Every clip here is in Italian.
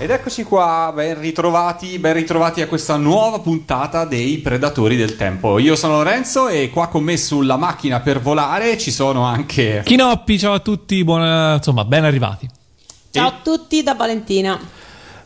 Ed eccoci qua, ben ritrovati, ben ritrovati a questa nuova puntata dei Predatori del Tempo. Io sono Lorenzo e qua con me sulla macchina per volare ci sono anche... Chinoppi, ciao a tutti, buona, insomma, ben arrivati. Ciao a tutti da Valentina.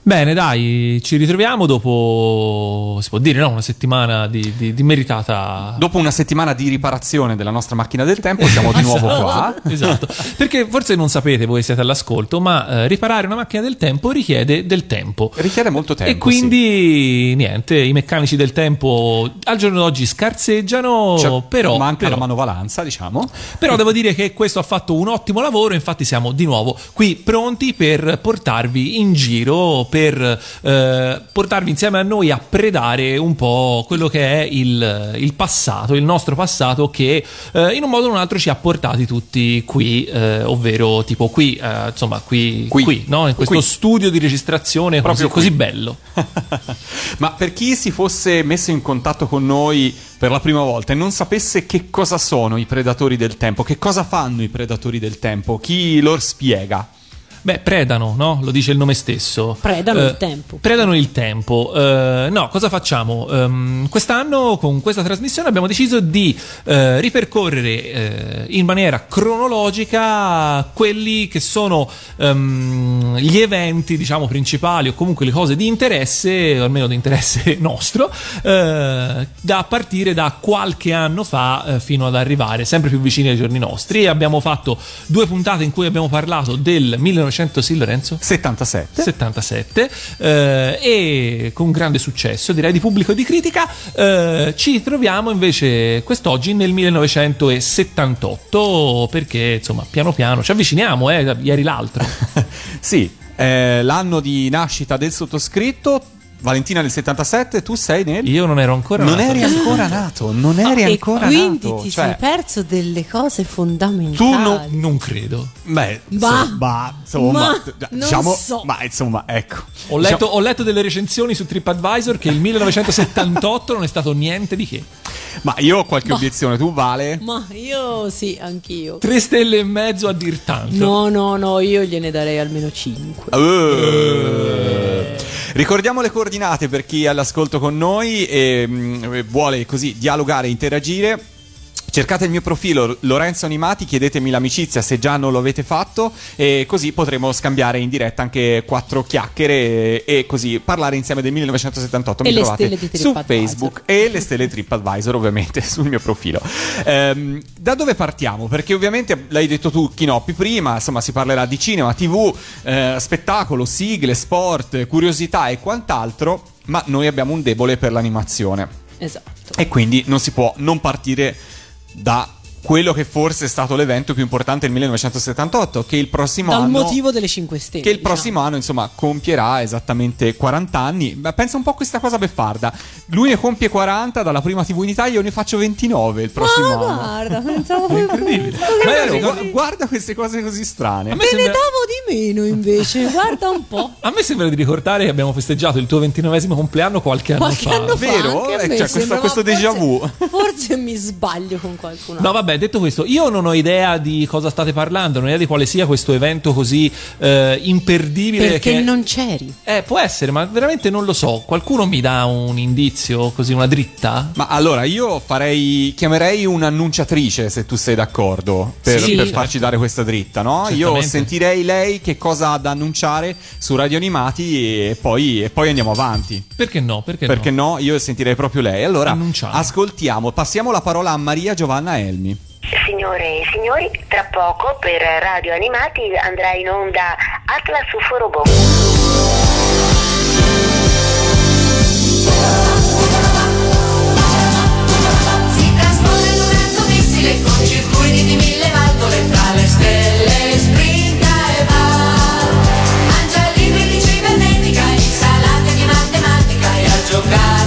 Bene, dai, ci ritroviamo dopo, si può dire, no? una settimana di, di, di, meritata. Dopo una settimana di riparazione della nostra macchina del tempo, siamo di nuovo qua. esatto, perché forse non sapete, voi siete all'ascolto, ma eh, riparare una macchina del tempo richiede del tempo. Richiede molto tempo. E quindi, sì. niente, i meccanici del tempo al giorno d'oggi scarseggiano, cioè, però. Manca però, la manovalanza, diciamo. Però devo dire che questo ha fatto un ottimo lavoro, infatti siamo di nuovo qui pronti per portarvi in giro per eh, portarvi insieme a noi a predare un po' quello che è il, il passato, il nostro passato che eh, in un modo o in un altro ci ha portati tutti qui, eh, ovvero tipo qui, eh, insomma qui, qui, qui no? in questo qui. studio di registrazione così, così bello. Ma per chi si fosse messo in contatto con noi per la prima volta e non sapesse che cosa sono i predatori del tempo, che cosa fanno i predatori del tempo, chi loro spiega? Beh, predano, no? Lo dice il nome stesso. Predano uh, il tempo. Predano il tempo. Uh, no, cosa facciamo? Um, quest'anno con questa trasmissione abbiamo deciso di uh, ripercorrere in maniera cronologica quelli che sono um, gli eventi, diciamo, principali o comunque le cose di interesse, o almeno di interesse nostro, da partire da qualche anno fa fino ad arrivare sempre più vicini ai giorni nostri. E abbiamo fatto due puntate in cui abbiamo parlato del 1900 1900 sì Lorenzo? 77 77 eh, e con grande successo direi di pubblico e di critica. Eh, ci troviamo invece quest'oggi nel 1978 perché insomma piano piano ci avviciniamo eh, ieri l'altro. Sì eh, l'anno di nascita del sottoscritto Valentina nel 77, tu sei nel... Io non ero ancora non nato. eri ancora nato, non eri oh, ancora quindi nato. ti cioè, sei perso delle cose fondamentali. Tu no, non credo. Beh, bah, insomma, insomma ma, diciamo, so. ma insomma, ecco. Ho letto, diciamo... ho letto delle recensioni su TripAdvisor che il 1978 non è stato niente di che. Ma io ho qualche ma, obiezione, tu vale? Ma io sì, anch'io. Tre stelle e mezzo a dir tanto. No, no, no, io gliene darei almeno cinque. Uh. Ricordiamo le coordinate per chi è all'ascolto con noi e mh, mm, vuole così dialogare interagire. Cercate il mio profilo Lorenzo Animati, chiedetemi l'amicizia se già non lo avete fatto e così potremo scambiare in diretta anche quattro chiacchiere e, e così parlare insieme del 1978. E Mi trovate su Facebook e le stelle TripAdvisor ovviamente sul mio profilo. Ehm, da dove partiamo? Perché ovviamente l'hai detto tu Chinoppi prima, insomma si parlerà di cinema, tv, eh, spettacolo, sigle, sport, curiosità e quant'altro, ma noi abbiamo un debole per l'animazione. Esatto. E quindi non si può non partire da quello che forse è stato l'evento più importante del 1978, che il prossimo Dal anno... motivo delle 5 Stelle. Che il diciamo. prossimo anno, insomma, compierà esattamente 40 anni. Ma pensa un po' a questa cosa beffarda. Lui ne compie 40 dalla prima TV in Italia, io ne faccio 29 il prossimo Ma anno. guarda, pensavo che... incredibile. Ma è vero, gu- guarda queste cose così strane. A me Me ne sembra- davo di meno invece, guarda un po'. A me sembra di ricordare che abbiamo festeggiato il tuo ventinovesimo compleanno qualche anno Qualche fa. anno fa Vero? anche a Eh, me cioè, sembra, questo- questo déjà forse- vu. Forse mi sbaglio con qualcun altro. No, vabbè, detto questo, io non ho idea di cosa state parlando, non ho idea di quale sia questo evento così eh, imperdibile. Perché che... non c'eri. Eh, può essere, ma veramente non lo so. Qualcuno mi dà un indizio, così una dritta? Ma allora io farei. chiamerei un'annunciatrice se tu sei d'accordo per, Sì. per Certo. farci dare questa dritta, no? Io Certamente. sentirei lei che cosa ha da annunciare su Radio Animati e poi, e poi andiamo avanti. Perché no? Perché, Perché no? Io sentirei proprio lei. Allora, Annunciamo. ascoltiamo, passiamo la parola a Maria Giovanna Elmi. Signore e signori, tra poco per Radio Animati andrà in onda Atlas Uforobo. Si trasforma in un razzo missile con circuiti di mille valvole tra le stelle, sprinta e va. Mangia libri di cibernetica, insalate di matematica e a giocare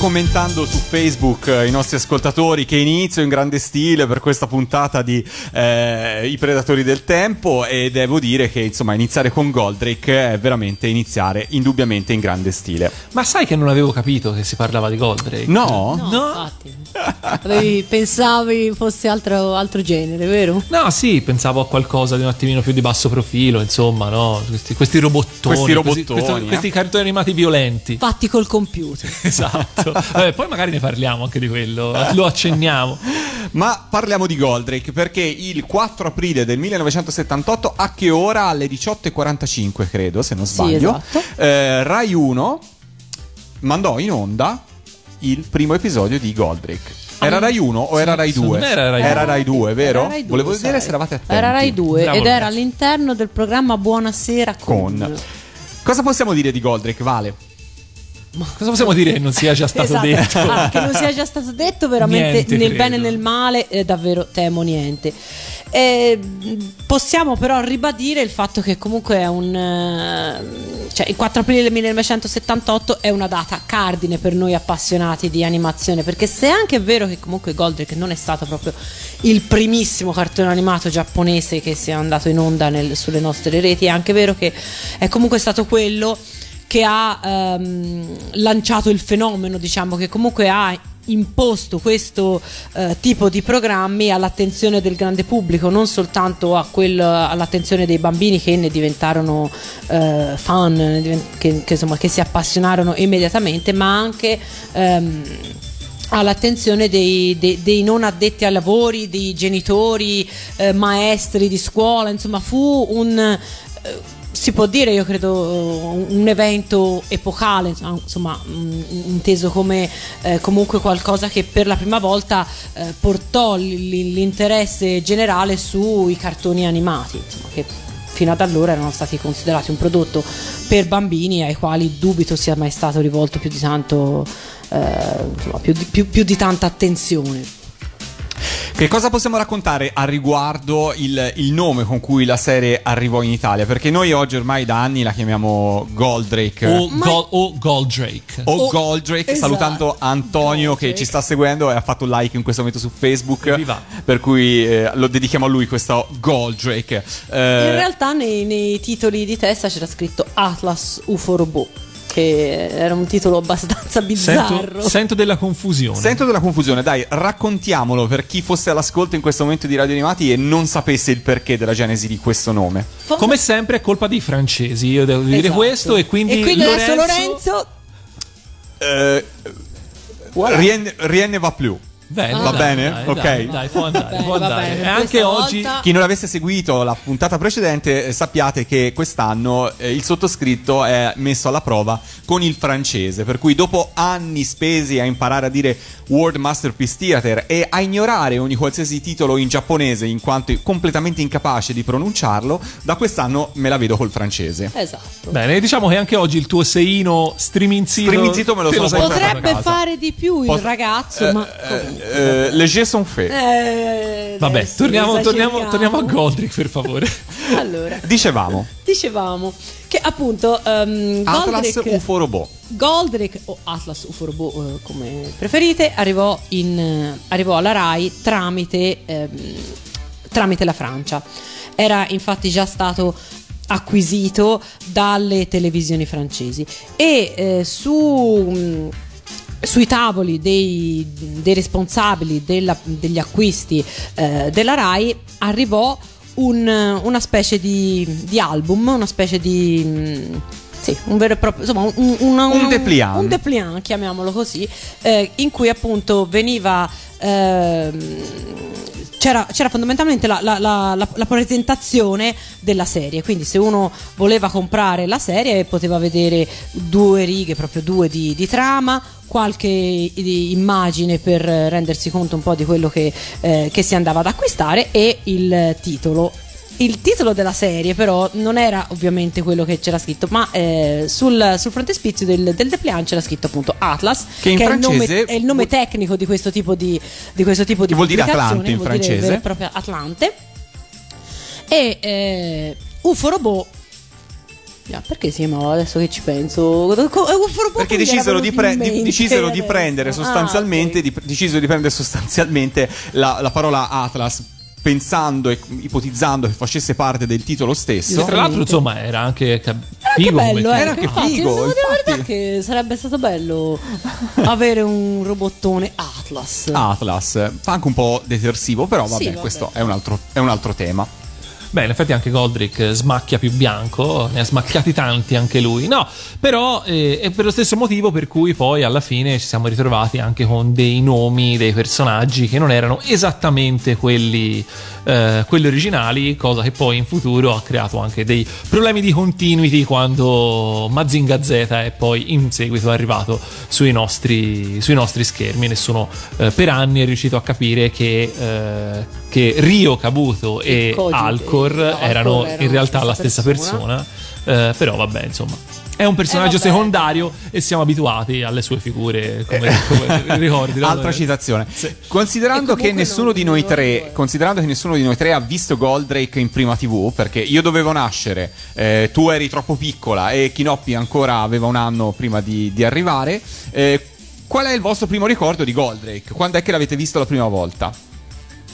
commentando su Facebook eh, i nostri ascoltatori che inizio in grande stile per questa puntata di eh, I Predatori del Tempo e devo dire che insomma iniziare con Goldrake è veramente iniziare indubbiamente in grande stile. Ma sai che non avevo capito che si parlava di Goldrake? No? No, No. infatti. Avevi- pensavi fosse altro, altro genere, vero? No, sì, pensavo a qualcosa di un attimino più di basso profilo, insomma, no? Questi, questi robottoni. Questi questi- robottoni, questo- eh. questi cartoni animati violenti. Fatti col computer. Esatto. Vabbè, poi magari ne parliamo anche di quello, lo accenniamo. Ma parliamo di Goldrake perché il 4 aprile del 1978, a che ora? Alle 18.45 credo, se non Sì, sbaglio, esatto. eh, Rai 1 mandò in onda il primo episodio di Goldrake. Era Rai 1 o era Rai 2? secondo me era Rai Era Rai 2, vero? Era Rai due, Volevo sai. vedere se eravate attenti. Era Rai 2 Bravo ed era ragazzi. all'interno del programma Buonasera con. Con. Cosa possiamo dire di Goldrake, Vale? Cosa possiamo dire che non sia già stato Esatto. detto? Ah, che non sia già stato detto veramente Niente, nel credo. bene e nel male, eh, davvero temo niente. Eh, possiamo però ribadire il fatto che comunque è un eh, cioè il 4 aprile 1978 è una data cardine per noi appassionati di animazione perché se è anche vero che comunque Goldrake non è stato proprio il primissimo cartone animato giapponese che sia andato in onda nel- sulle nostre reti è anche vero che è comunque stato quello che ha ehm, lanciato il fenomeno, diciamo che comunque ha imposto questo eh, tipo di programmi all'attenzione del grande pubblico, non soltanto quel- all'attenzione dei bambini che ne diventarono eh, fan, che, che, insomma, che si appassionarono immediatamente, ma anche ehm, all'attenzione dei, dei- dei non addetti ai lavori, dei genitori, eh, maestri di scuola, insomma fu un... eh, si può dire, io credo, un un evento epocale, insomma, insomma, mm, inteso come eh, comunque qualcosa che per la prima volta eh, portò l'interesse generale sui cartoni animati, insomma, che fino ad allora erano stati considerati un prodotto per bambini ai quali dubito sia mai stato rivolto più di tanto, eh, insomma, più di- più- più di tanta attenzione. Che cosa possiamo raccontare a riguardo il, il nome con cui la serie arrivò in Italia? Perché noi oggi ormai da anni la chiamiamo Goldrake. O, Gol- o Goldrake. o Oh, Goldrake, esatto. salutando Antonio che Goldrake. ci sta seguendo e ha fatto un like in questo momento su Facebook. Evviva. Per cui eh, lo dedichiamo a lui questo Goldrake. Eh, In realtà nei, nei titoli di testa c'era scritto Atlas UFO Robot, che era un titolo abbastanza bizzarro. Sento, sento della confusione. Sento della confusione, dai, raccontiamolo per chi fosse all'ascolto in questo momento di Radio Animati e non sapesse il perché della genesi di questo nome. Fo- Come sempre è colpa dei francesi, io devo dire Esatto. questo e quindi, adesso Lorenzo, Lorenzo Eh, rien, rien ne va più. Bene, Va dai, bene? dai, ok. Dai, dai, può andare, Bene, può andare. bene, E anche questa oggi volta- Chi non avesse seguito la puntata precedente, eh, sappiate che quest'anno eh, il sottoscritto è messo alla prova con il francese. Per cui, dopo anni spesi a imparare a dire World Masterpiece Theater e a ignorare ogni qualsiasi titolo in giapponese, in quanto completamente incapace di pronunciarlo, da quest'anno me la vedo col francese. Esatto. Bene, diciamo che anche oggi il tuo seino striminzito, Striminzito me lo sono Potrebbe fare di più il Posso- ragazzo, Eh, ma eh, les jeux sont faits. Eh, Vabbè, adesso torniamo, torniamo, torniamo a Goldrick per favore. Allora, Dicevamo, dicevamo che appunto um, Atlas UFO Robot. Goldrake o Atlas UFO Robot eh, come preferite arrivò, in, eh, arrivò alla RAI tramite, ehm, tramite la Francia. Era infatti già stato acquisito dalle televisioni francesi e eh, su mh, sui tavoli dei, dei responsabili della- degli acquisti eh, della RAI arrivò un- una specie di, di album, una specie di... mm, sì, un vero e proprio, insomma, un, una- Un una- dépliant. un dépliant, chiamiamolo così, eh, in cui appunto veniva... ehm, c'era, c'era fondamentalmente la, la- la- la- presentazione della serie, quindi se uno voleva comprare la serie poteva vedere due righe, proprio due di, di trama, qualche immagine per rendersi conto un po' di quello che, eh, che si andava ad acquistare e il titolo. Il titolo della serie però non era ovviamente quello che c'era scritto, ma eh, sul, sul frontespizio del, del dépliant c'era scritto appunto Atlas, Che in è, il nome, francese è il nome tecnico di questo tipo di, di questo tipo di Che vuol dire Atlante in vuol dire francese. vero e proprio Atlante. E eh, UFO Robot perché si chiamava adesso che ci penso? Perché decisero, di, pre- di- mente decisero di prendere Ah, sostanzialmente, ok. di, decisero di prendere sostanzialmente la, la parola Atlas pensando e ipotizzando che facesse parte del titolo stesso. Tra l'altro, insomma, era anche figo come bello, Era che anche infatti, figo, infatti. verità che sarebbe stato bello avere un robottone Atlas. Atlas fa anche un po' detersivo, però vabbè, Sì, vabbè. questo è un altro, è un altro tema. Beh, in effetti anche Goldrick smacchia più bianco, ne ha smacchiati tanti anche lui. No, però eh, è per lo stesso motivo per cui poi alla fine ci siamo ritrovati anche con dei nomi dei personaggi che non erano esattamente quelli, eh, quelli originali, cosa che poi in futuro ha creato anche dei problemi di continuity quando Mazinga Z è poi in seguito arrivato sui nostri, sui nostri schermi. Nessuno eh, per anni è riuscito a capire che, eh, che Rio Kabuto e Alcor no, erano Alcor era in realtà la stessa stessa persona, eh, però vabbè insomma è un personaggio Eh, secondario e siamo abituati alle sue figure come, come ricordi? Altra citazione. Considerando E che nessuno non- di noi tre, ricordo. considerando che nessuno di noi tre ha visto Goldrake in prima TV, perché io dovevo nascere, eh, tu eri troppo piccola e Kinoppi ancora aveva un anno prima di, di arrivare. eh, qual è il vostro primo ricordo di Goldrake? Quando è che l'avete visto la prima volta?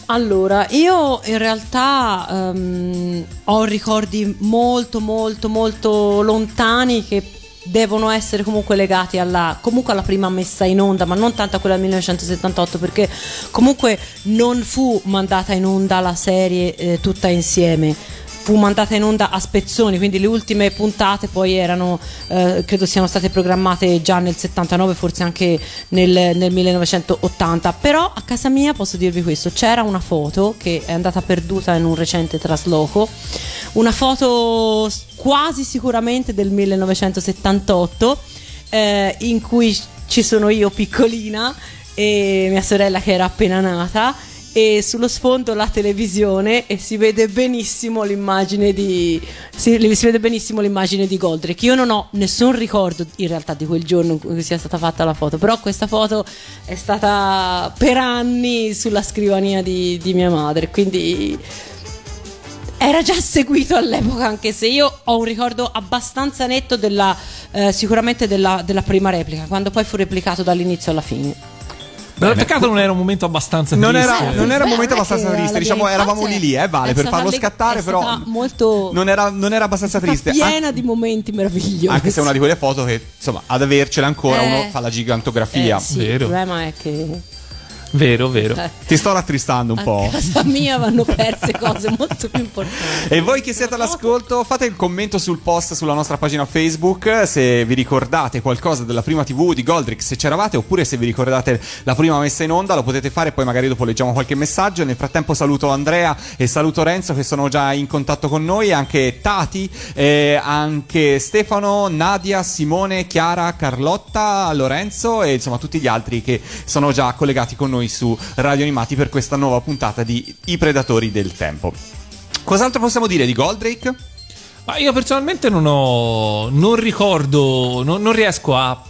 Allora, io in realtà ehm, ho ricordi molto, molto, molto lontani che devono essere comunque legati alla, comunque alla prima messa in onda, ma non tanto a quella del 1978, perché comunque non fu mandata in onda la serie eh, tutta insieme. Fu mandata in onda a spezzoni, quindi le ultime puntate poi erano, eh, credo siano state programmate già nel 79, forse anche nel, nel 1980. Però a casa mia posso dirvi questo: c'era una foto che è andata perduta in un recente trasloco, una foto quasi sicuramente del 1978, eh, in cui ci sono io piccolina e mia sorella che era appena nata. E sullo sfondo la televisione e si vede benissimo l'immagine di si, si vede benissimo l'immagine di Goldrake. Io non ho nessun ricordo in realtà di quel giorno in cui sia stata fatta la foto, però questa foto è stata per anni sulla scrivania di, di mia madre, quindi era già seguito all'epoca, anche se io ho un ricordo abbastanza netto della, eh, sicuramente della, della prima replica, quando poi fu replicato dall'inizio alla fine. Beh, peccato non era un momento abbastanza Non triste. era, non era un momento abbastanza triste, diciamo eravamo lì lì, eh, vale, per farlo scattare, però molto non era, non era abbastanza triste. piena An- di momenti meravigliosi. anche se è una di quelle foto che, insomma, ad avercela ancora Eh. uno fa la gigantografia. Eh, sì, Vero. Il problema è che Vero, vero. eh, Ti sto rattristando un po'. a casa mia vanno perse cose molto più importanti. E voi che siete all'ascolto, fate il commento sul post sulla nostra pagina Facebook se vi ricordate qualcosa della prima TV di Goldrick, se c'eravate, oppure se vi ricordate la prima messa in onda, lo potete fare, poi magari dopo leggiamo qualche messaggio. Nel frattempo saluto Andrea e saluto Renzo che sono già in contatto con noi, anche Tati, eh, anche Stefano, Nadia, Simone, Chiara, Carlotta, Lorenzo e insomma tutti gli altri che sono già collegati con noi su Radio Animati per questa nuova puntata di I Predatori del Tempo. Cos'altro possiamo dire di Goldrake? Ma io personalmente non ho. Non ricordo. Non, non riesco a.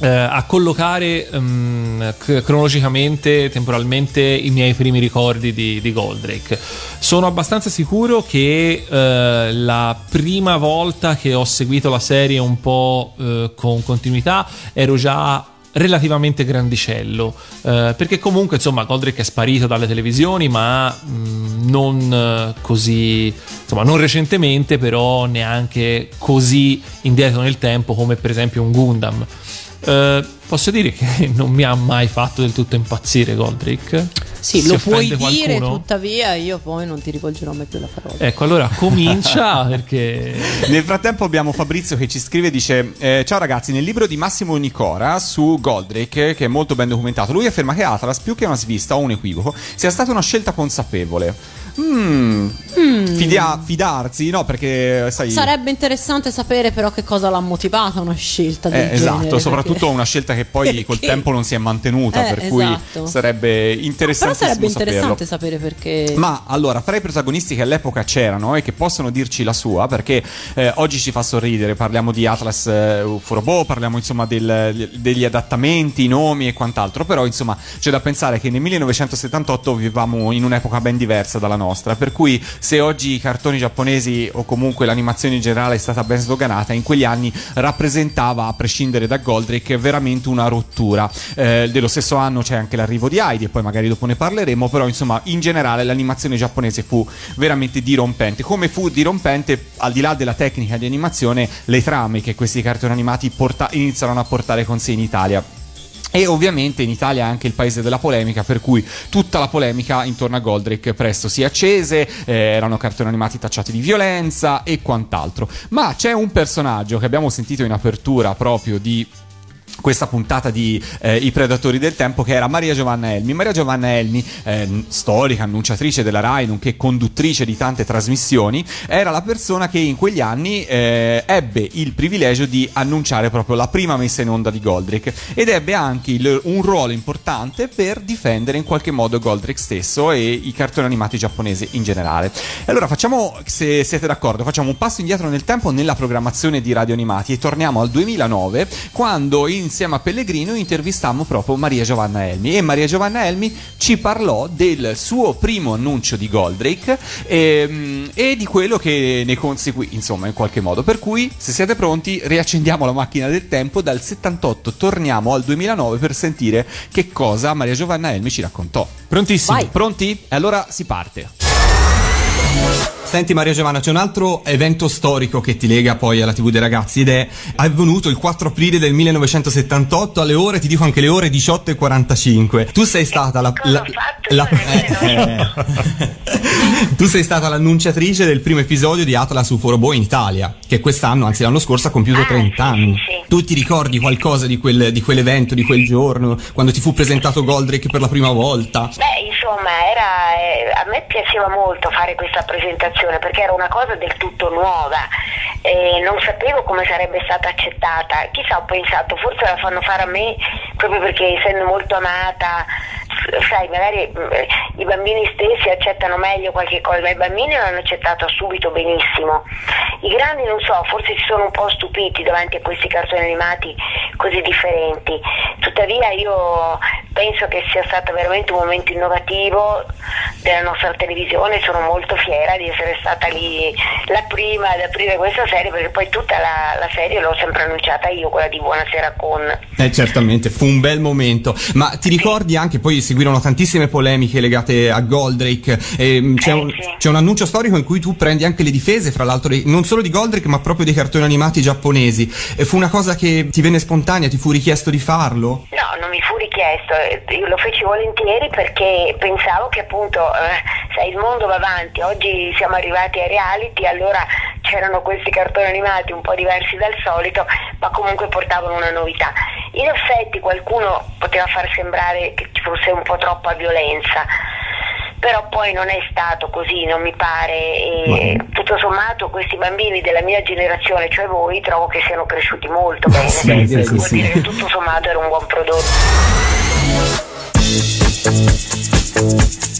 eh, a collocare c- cronologicamente, temporalmente i miei primi ricordi di, di Goldrake. Sono abbastanza sicuro che eh, la prima volta che ho seguito la serie un po' eh, con continuità ero già relativamente grandicello eh, perché comunque insomma Goldrake è sparito dalle televisioni ma mh, non eh, così insomma non recentemente però neanche così indietro nel tempo come per esempio un Gundam. Eh, posso dire che non mi ha mai fatto del tutto impazzire Goldrake Sì, Si lo puoi offende dire, qualcuno? tuttavia io poi non ti rivolgerò mai più la parola. ecco allora comincia perché Nel frattempo abbiamo Fabrizio che ci scrive e dice eh, Ciao ragazzi, nel libro di Massimo Nicora su Goldrake, che è molto ben documentato, lui afferma che Atlas, più che una svista o un equivoco, sia stata una scelta consapevole. Mm, fidia- fidarsi, no? Perché sai... Sarebbe interessante sapere però che cosa l'ha motivata una scelta del Eh, esatto, genere, soprattutto perché- una scelta che poi col tempo non si è mantenuta, Eh, per cui esatto. sarebbe però interessantissimo sarebbe saperlo. interessante sapere perché. Ma allora, fra i protagonisti che all'epoca c'erano e che possono dirci la sua, perché eh, oggi ci fa sorridere, parliamo di Atlas eh, Uforobo, parliamo insomma del- degli adattamenti, i nomi e quant'altro, però insomma c'è da pensare che nel 1978 vivevamo in un'epoca ben diversa dalla nostra, per cui se oggi i cartoni giapponesi o comunque l'animazione in generale è stata ben sdoganata, in quegli anni rappresentava, a prescindere da Goldrake, veramente una rottura. Eh, dello stesso anno c'è anche l'arrivo di Heidi e poi magari dopo ne parleremo, però insomma in generale l'animazione giapponese fu veramente dirompente. Come fu dirompente, al di là della tecnica di animazione, le trame che questi cartoni animati porta- iniziarono a portare con sé in Italia. E ovviamente in Italia è anche il paese della polemica, per cui tutta la polemica intorno a Goldrake presto si accese, eh, erano cartoni animati tacciati di violenza e quant'altro. Ma c'è un personaggio che abbiamo sentito in apertura proprio di questa puntata di eh, I Predatori del Tempo che era Maria Giovanna Elmi. Maria Giovanna Elmi, eh, storica, annunciatrice della RAI, nonché conduttrice di tante trasmissioni, era la persona che in quegli anni eh, ebbe il privilegio di annunciare proprio la prima messa in onda di Goldrake ed ebbe anche il- un ruolo importante per difendere in qualche modo Goldrake stesso e i cartoni animati giapponesi in generale. Allora facciamo, se siete d'accordo, facciamo un passo indietro nel tempo nella programmazione di Radio Animati e torniamo al 2009 quando insieme a Pellegrino intervistammo proprio Maria Giovanna Elmi e Maria Giovanna Elmi ci parlò del suo primo annuncio di Goldrake ehm, e, di quello che ne conseguì insomma in qualche modo per cui se siete pronti riaccendiamo la macchina del tempo dal 78 torniamo al 2009 per sentire che cosa Maria Giovanna Elmi ci raccontò Prontissimo. Vai. pronti? E allora si parte Senti Maria Giovanna, c'è un altro evento storico che ti lega poi alla TV dei ragazzi ed è avvenuto il 4 aprile del 1978 alle ore, ti dico anche le ore 18 e 45. Tu sei stata la... La- la- eh. tu sei stata l'annunciatrice del primo episodio di Atlas Uforobo in Italia, che quest'anno, anzi l'anno scorso, ha compiuto Ah, 30 sì, anni. sì. Tu ti ricordi qualcosa di, quel- di quell'evento, di quel giorno, quando ti fu presentato Goldrake per la prima volta? Beh, insomma, era, eh, a me piaceva molto fare questa presentazione perché era una cosa del tutto nuova. e non sapevo come sarebbe stata accettata. Chissà, ho pensato, forse la fanno fare a me proprio perché essendo molto amata, sai, magari mm, i bambini stessi accettano meglio qualche cosa, ma i bambini l'hanno accettato subito benissimo. I grandi non so, forse si sono un po' stupiti davanti a questi cartoni animati così differenti. Tuttavia io penso che sia stato veramente un momento innovativo della nostra televisione, sono molto fiera di essere stata lì la prima ad aprire questa serie perché poi tutta la, la serie l'ho sempre annunciata io, quella di Buonasera con. Eh, certamente, fu un bel momento. Ma ti ricordi anche, poi seguirono tantissime polemiche legate a Goldrake. c'è, Eh, un, sì. c'è un annuncio storico in cui tu prendi anche le difese, fra l'altro, non solo di Goldrake, ma proprio dei cartoni animati giapponesi. E fu una cosa che ti venne spontanea, ti fu richiesto di farlo? No, non mi fu richiesto, eh, io lo feci volentieri perché pensavo che appunto, eh, sai, il mondo va avanti, oggi siamo arrivati ai reality, allora c'erano questi cartoni animati un po' diversi dal solito, ma comunque portavano una novità. In effetti qualcuno poteva far sembrare che ci fosse un po' troppa violenza. Però poi non è stato così, non mi pare, e tutto sommato questi bambini della mia generazione, cioè voi, trovo che siano cresciuti molto bene. sì, sì. dire che tutto sommato era un buon prodotto. Le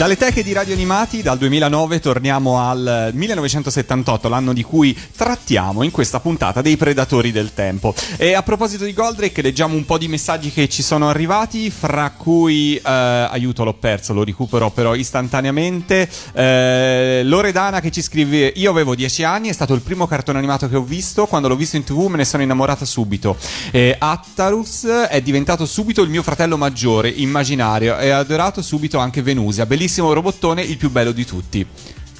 dalle teche di Radio Animati, dal 2009, torniamo al 1978, l'anno di cui trattiamo in questa puntata dei Predatori del Tempo. E a proposito di Goldrake, leggiamo un po' di messaggi che ci sono arrivati, fra cui, eh, aiuto, l'ho perso, lo recupero però istantaneamente. Eh, Loredana che ci scrive: Io avevo 10 anni, è stato il primo cartone animato che ho visto. Quando l'ho visto in tv me ne sono innamorata subito. Eh, Attarus è diventato subito il mio fratello maggiore, immaginario, e ha adorato subito anche Venusia, bellissimo robottone, il più bello di tutti.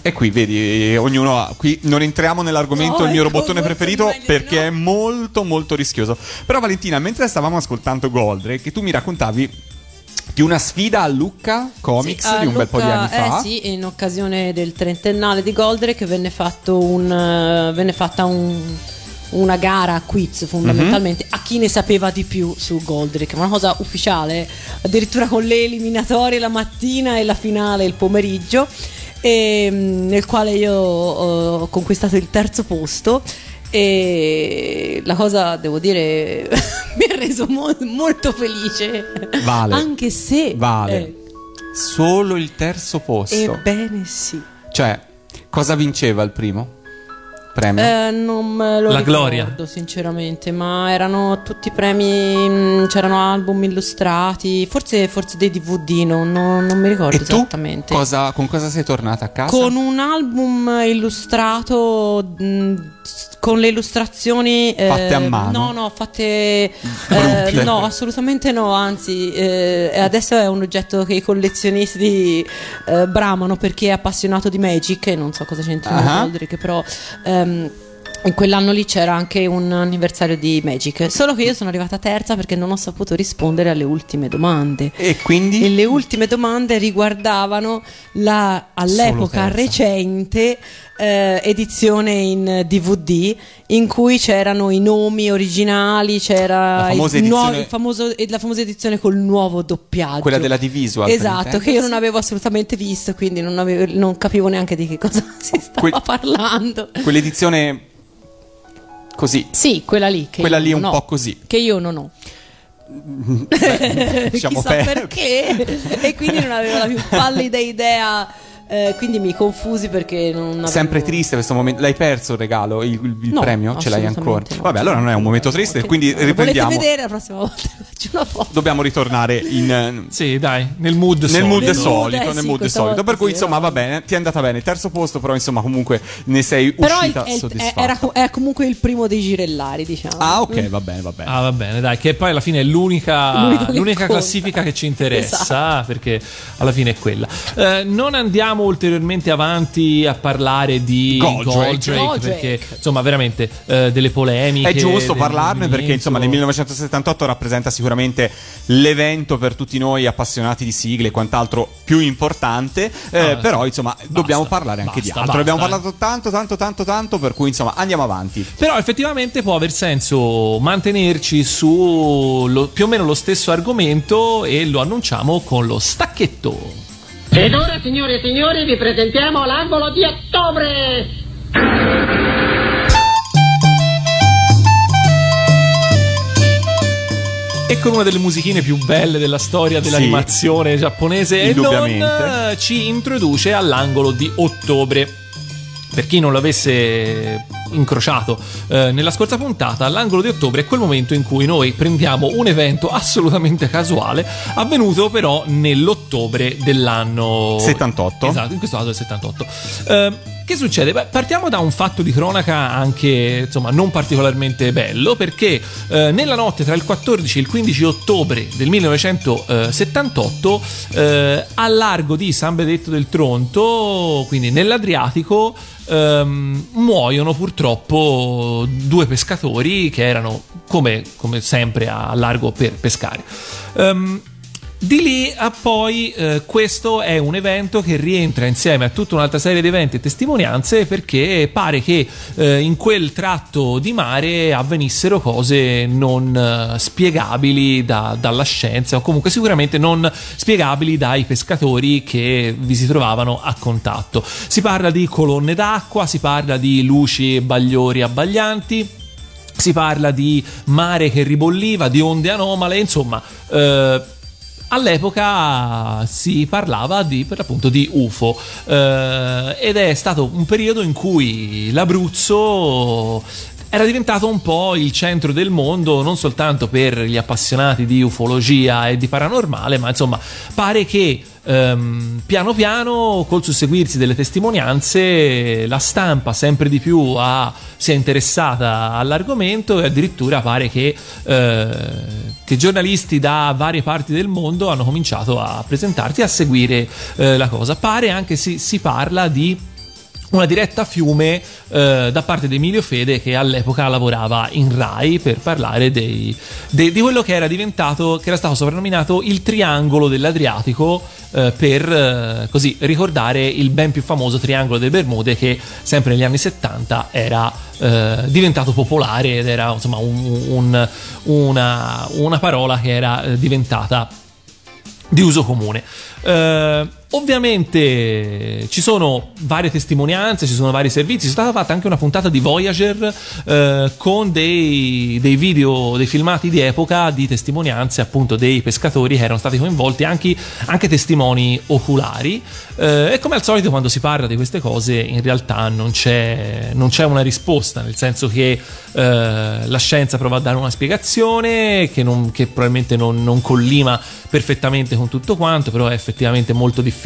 E qui vedi, ognuno ha. Qui non entriamo nell'argomento No, il mio ecco, robottone preferito perché no. è molto molto rischioso. Però Valentina, mentre stavamo ascoltando Goldrake, tu mi raccontavi di una sfida a Lucca Comics Sì, a di un bel po' di Lucca- anni fa. Eh sì, in occasione del trentennale di Goldrake venne, fatto un, eh, venne fatta un- una gara a quiz fondamentalmente Mhm. a chi ne sapeva di più su Goldrake, ma una cosa ufficiale, addirittura con le eliminatorie la mattina e la finale il pomeriggio, e, mm, nel quale io ho conquistato il terzo posto. E la cosa, devo dire, mi ha reso mo- molto felice. Vale. Anche se. Vale. eh, Solo il terzo posto. Ebbene sì. Cioè, cosa vinceva il primo? Premio? Eh, non me lo La ricordo gloria. sinceramente, ma erano tutti premi, mh, c'erano album illustrati, forse, forse dei DVD, non, non- non mi ricordo e tu esattamente. cosa- con cosa sei tornata a casa? Con un album illustrato mh, con le illustrazioni eh, Fatte a mano? No, no, fatte eh, no, assolutamente no, anzi eh, adesso è un oggetto che i collezionisti eh, bramano per chi è appassionato di Magic e non so cosa c'entra Ah. Goldrake, però ehm, in quell'anno lì c'era anche un anniversario di Magic, solo che io sono arrivata terza perché non ho saputo rispondere alle ultime domande. E quindi? E le ultime domande riguardavano la all'epoca recente eh, edizione in DVD in cui c'erano i nomi originali, c'era La famosa il nuovo- edizione- il famoso- e la famosa edizione col nuovo doppiaggio. Quella della per Esatto, che io non avevo assolutamente visto, quindi non, avevo- non capivo neanche di che cosa si stava Que- parlando. Quell'edizione così. Sì, quella lì. Quella lì un ho. po' così. Che io non ho. diciamo Chissà per- perché. e quindi non avevo la più pallida idea. eh, quindi mi confusi perché non avevo... Sempre triste questo momento. L'hai perso il regalo, il, il No, premio? Ce l'hai ancora? no. Vabbè, allora non è un momento triste, Ok. quindi riprendiamo. Volete vedere la prossima volta? Faccio una foto. Dobbiamo ritornare in, eh, Sì, dai, nel mood nel solito. mood Nel mood, solito, eh nel sì, mood solito. Per cui, sì, insomma, va bene, ti è andata bene. Terzo posto, però, insomma, comunque ne sei Però uscita è, è- soddisfatta. era, è comunque il primo dei girellari, diciamo. Ah, ok, va bene, va bene. Ah, va bene, dai, che poi alla fine è l'unica, l'unica classifica che ci interessa, Esatto. perché alla fine è quella. Eh, non andiamo ulteriormente avanti a parlare di Goldrake. Perché insomma, veramente eh, delle polemiche. È giusto parlarne perché insomma nel movimento. 1978 rappresenta sicuramente l'evento per tutti noi appassionati di sigle e quant'altro più importante, eh, Ah, però insomma dobbiamo basta, parlare anche di basta, altro. basta, Abbiamo eh. parlato tanto tanto tanto tanto per cui insomma andiamo avanti. Però effettivamente può aver senso mantenerci su lo- più o meno lo stesso argomento e lo annunciamo con lo stacchetto. Ed ora, signore e signori, vi presentiamo l'angolo di ottobre! E con una delle musichine più belle della storia dell'animazione giapponese e non eh, ci introduce all'angolo di ottobre. Per chi non l'avesse incrociato eh, nella scorsa puntata, l'angolo di ottobre è quel momento in cui noi prendiamo un evento assolutamente casuale, avvenuto però nell'ottobre dell'anno 78. Esatto, in questo caso il 78. Eh, che succede? Beh, partiamo da un fatto di cronaca anche insomma non particolarmente bello perché eh, nella notte tra il 14 e il 15 ottobre del 1978 eh, al largo di San Benedetto del Tronto, quindi nell'Adriatico, ehm, muoiono purtroppo due pescatori che erano come, come sempre a largo per pescare. Ehm, di lì a poi eh, questo è un evento che rientra insieme a tutta un'altra serie di eventi e testimonianze perché pare che eh, in quel tratto di mare avvenissero cose non eh, spiegabili da- dalla scienza o comunque sicuramente non spiegabili dai pescatori che vi si trovavano a contatto. Si parla di colonne d'acqua, si parla di luci e bagliori abbaglianti. Si parla di mare che ribolliva, di onde anomale, insomma, eh, all'epoca si parlava di, per l'appunto di UFO eh, ed è stato un periodo in cui l'Abruzzo era diventato un po' il centro del mondo non soltanto per gli appassionati di ufologia e di paranormale, ma insomma pare che ehm, piano piano col susseguirsi delle testimonianze la stampa sempre di più ha- si è interessata all'argomento e addirittura pare che, eh, che giornalisti da varie parti del mondo hanno cominciato a presentarsi e a seguire eh, la cosa. Pare anche si, si parla di una diretta a fiume eh, da parte di Emilio Fede che all'epoca lavorava in Rai per parlare dei- de- di quello che era diventato, che era stato soprannominato il triangolo dell'Adriatico eh, per eh, così ricordare il ben più famoso triangolo delle Bermude che sempre negli anni 70 era eh, diventato popolare ed era insomma un- un- una, una parola che era eh, diventata di uso comune. Ovviamente ci sono varie testimonianze, ci sono vari servizi. È stata fatta anche una puntata di Voyager eh, con dei, dei video, dei filmati di epoca di testimonianze appunto dei pescatori che erano stati coinvolti, anche, anche testimoni oculari. Eh, e come al solito, quando si parla di queste cose, in realtà non c'è, non c'è una risposta, nel senso che eh, la scienza prova a dare una spiegazione che, non- che probabilmente non, non collima perfettamente con tutto quanto, però è effettivamente molto difficile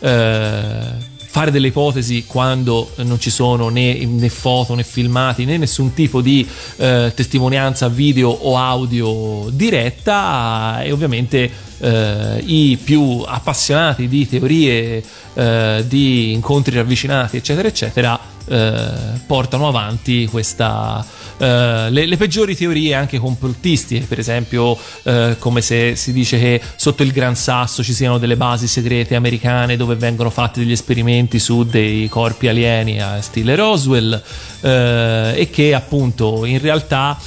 eh, fare delle ipotesi quando non ci sono né, né foto né filmati né nessun tipo di eh, testimonianza video o audio diretta e ovviamente eh, i più appassionati di teorie eh, di incontri ravvicinati eccetera eccetera eh, portano avanti questa eh, le, le peggiori teorie anche complottistiche per esempio eh, come se si dice che sotto il Gran Sasso ci siano delle basi segrete americane dove vengono fatti degli esperimenti su dei corpi alieni a stile Roswell e che appunto in realtà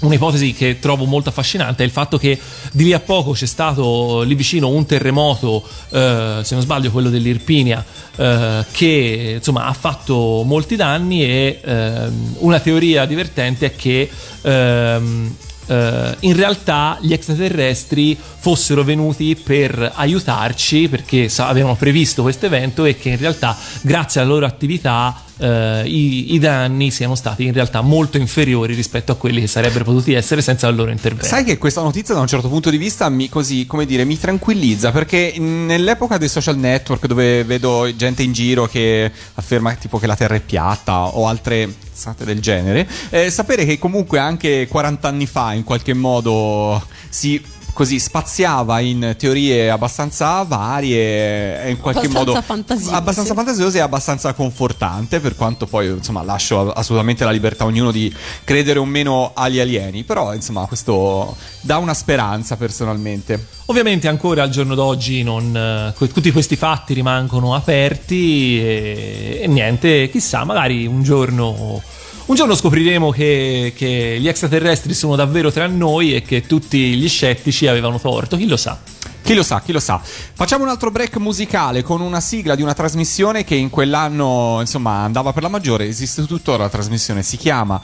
Un'ipotesi che trovo molto affascinante è il fatto che di lì a poco c'è stato lì vicino un terremoto, eh, se non sbaglio quello dell'Irpinia, eh, che insomma ha fatto molti danni e ehm, una teoria divertente è che ehm, eh, in realtà gli extraterrestri fossero venuti per aiutarci perché avevano previsto questo evento e che in realtà grazie alla loro attività eh, i, i danni siano stati in realtà molto inferiori rispetto a quelli che sarebbero potuti essere senza il loro intervento. Sai che questa notizia da un certo punto di vista mi, così, dire, mi tranquillizza perché nell'epoca dei social network dove vedo gente in giro che afferma tipo che la Terra è piatta o altre del genere, eh, sapere che comunque anche 40 anni fa in qualche modo si così spaziava in teorie abbastanza varie e in qualche Abbastanza modo fantasiose. abbastanza fantasiose e abbastanza confortante per quanto poi insomma lascio assolutamente la libertà a ognuno di credere o meno agli alieni però insomma questo dà una speranza personalmente Ovviamente ancora al giorno d'oggi non, eh, tutti questi fatti rimangono aperti e, e niente, chissà, magari un giorno, un giorno scopriremo che, che gli extraterrestri sono davvero tra noi e che tutti gli scettici avevano torto, chi lo sa. Chi lo sa, chi lo sa. Facciamo un altro break musicale con una sigla di una trasmissione che in quell'anno, insomma, andava per la maggiore. Esiste tuttora la trasmissione, si chiama.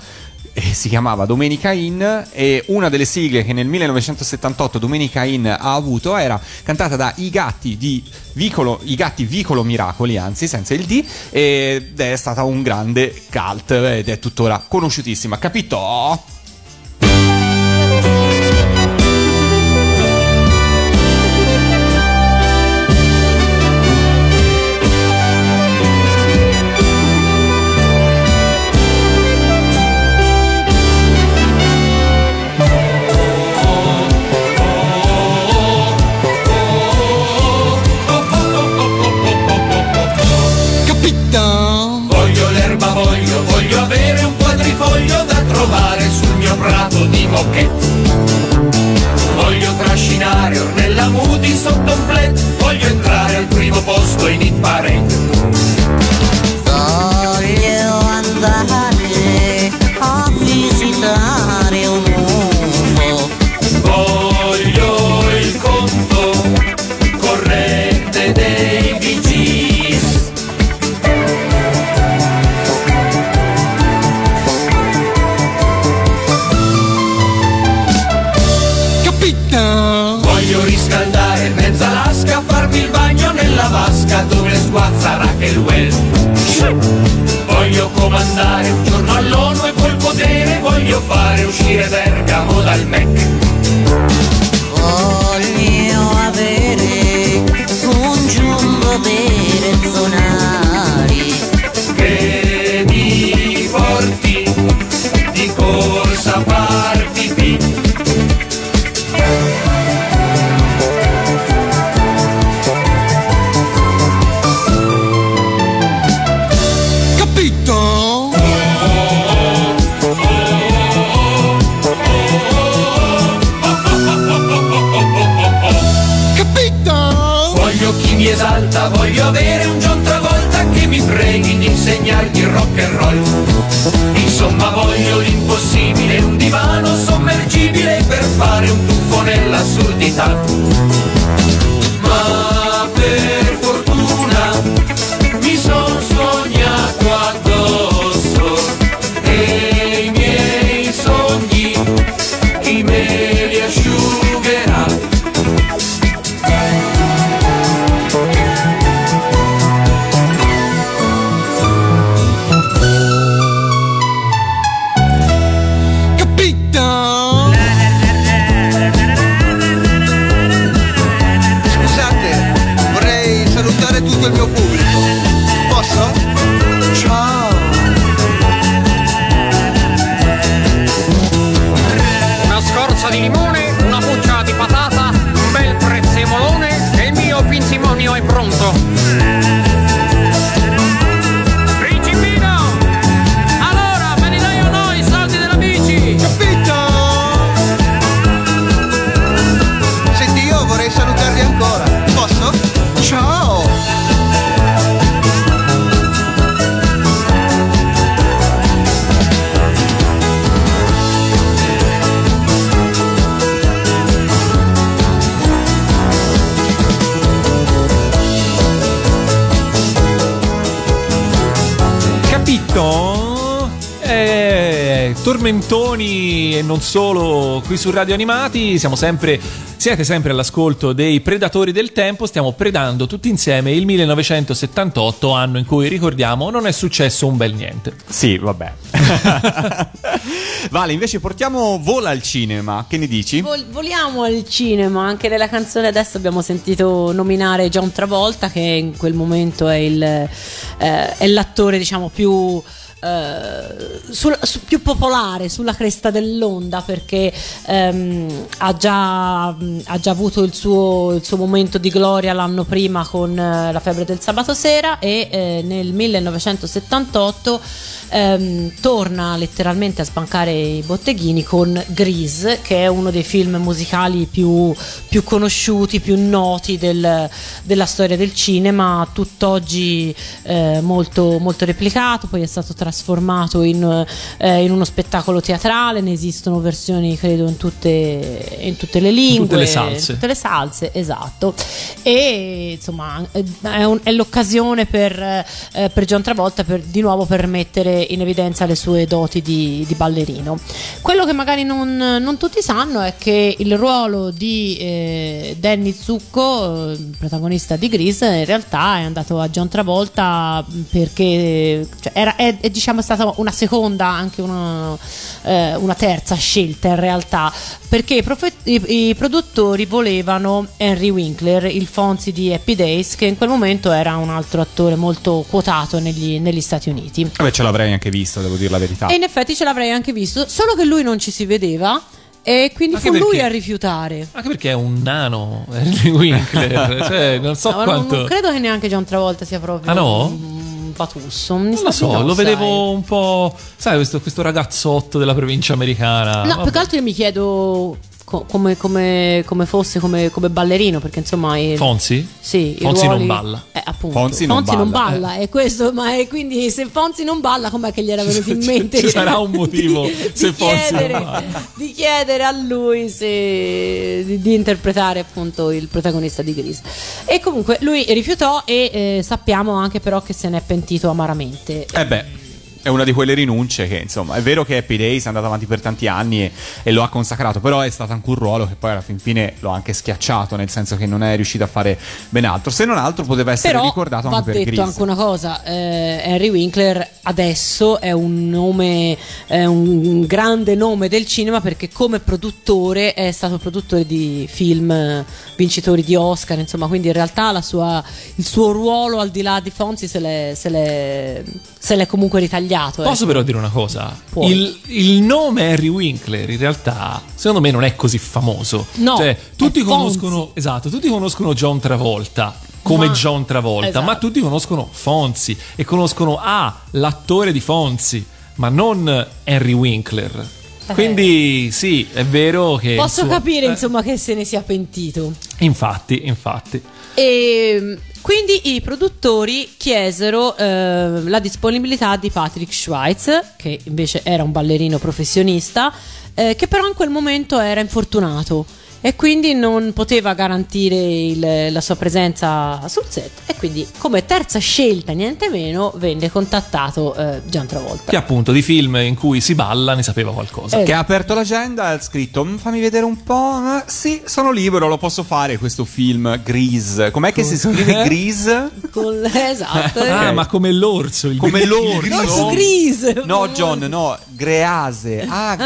Eh, si chiamava Domenica In e una delle sigle che nel 1978 Domenica In ha avuto era cantata da I Gatti di Vicolo, I Gatti Vicolo Miracoli, anzi senza il D, ed è stata un grande cult ed è tuttora conosciutissima, capito? Tormentoni e non solo qui su Radio Animati, siamo sempre, siete sempre all'ascolto dei Predatori del Tempo, stiamo predando tutti insieme il 1978, anno in cui ricordiamo non è successo un bel niente. Sì, vabbè. vale, invece portiamo Vola al cinema, che ne dici? Vol- voliamo al cinema, anche nella canzone adesso abbiamo sentito nominare John Travolta che in quel momento è, il, eh, è l'attore diciamo più... eh, su- più popolare sulla cresta dell'onda perché ehm, ha, già, ha già avuto il suo, il suo momento di gloria l'anno prima con eh, la febbre del sabato sera e eh, nel 1978 ehm, torna letteralmente a sbancare i botteghini con Grease, che è uno dei film musicali più, più conosciuti, più noti del- della storia del cinema, tutt'oggi eh, molto, molto replicato, poi è stato trasformato in, eh, in uno spettacolo teatrale, ne esistono versioni credo in tutte, in tutte le lingue, tutte le salse. tutte le salse, esatto. E insomma è, un- è l'occasione per, eh, per John Travolta per, di nuovo per mettere in evidenza le sue doti di, di ballerino. Quello che magari non, non tutti sanno è che il ruolo di eh, Danny Zucco, eh, protagonista di Grease, in realtà è andato a John Travolta perché cioè, era, è, è, diciamo stata una seconda, anche una, eh, una terza scelta in realtà, perché i, profe- i- i produttori volevano Henry Winkler, il Fonzi di Happy Days, che in quel momento era un altro attore molto quotato negli, negli Stati Uniti. Vabbè, ce l'avrei anche visto, devo dire la verità. E in effetti ce l'avrei anche visto, solo che lui non ci si vedeva. E quindi Anche fu lui perché- a rifiutare. Anche perché è un nano, Henry Winkler, cioè non so No, quanto... Non credo che neanche John Travolta sia proprio Ah, no? un patusso. Non lo so, no, lo sai. vedevo un po'. Sai, questo, questo ragazzotto della provincia americana. No, Vabbè. più che altro io mi chiedo co- come, come- come fosse come, come ballerino, perché insomma. il- Fonzi? Sì, Fonzi ruoli- non balla. Eh, appunto. Fonzi non non balla. balla, è questo, ma è quindi se Fonzi non balla, com'è che gli era venuto in mente? Ci sarà un motivo di, se di Fonzi non chiedere, balla. di chiedere a lui se, di, di interpretare appunto il protagonista di Grease. E comunque lui rifiutò e eh, sappiamo anche però che se ne è pentito amaramente. Eh beh, è una di quelle rinunce che, insomma, è vero che Happy Days è andato avanti per tanti anni e, e lo ha consacrato, però è stato anche un ruolo che poi alla fin fine lo ha anche schiacciato, nel senso che non è riuscito a fare ben altro. Se non altro poteva essere Però ricordato va anche per detto Grease. anche una cosa, eh, Henry Winkler adesso è un nome, è un grande nome del cinema perché come produttore è stato produttore di film vincitori di Oscar, insomma, quindi in realtà la sua- il suo ruolo al di là di Fonzi se l'è, se l'è- se l'è comunque ritagliato. Posso ecco. però dire una cosa? Il, il nome Harry Winkler in realtà secondo me non è così famoso. No, Cioè, tutti conoscono, esatto, tutti conoscono John Travolta come Ma- John Travolta, esatto. ma tutti conoscono Fonzi e conoscono ah, l'attore di Fonzi, ma non Harry Winkler. Quindi sì, è vero che Posso suo- capire eh, insomma che se ne sia pentito. infatti, infatti. E quindi i produttori chiesero eh, la disponibilità di Patrick Schweitz, che invece era un ballerino professionista, eh, che però in quel momento era infortunato e quindi non poteva garantire il- la sua presenza sul set e quindi come terza scelta niente meno venne contattato eh, Gian Travolta. Che appunto di film in cui si balla ne sapeva qualcosa. Eh. Che ha aperto l'agenda e ha scritto: "Mm, Fammi vedere un po'. Sì, sono libero, lo posso fare questo film Grease. Com'è che si scrive Grease? Con- esatto. Ah, ma come l'orso, il Come l'orso. L'orso Grease. No, John, no, Grease. Ah, Ah,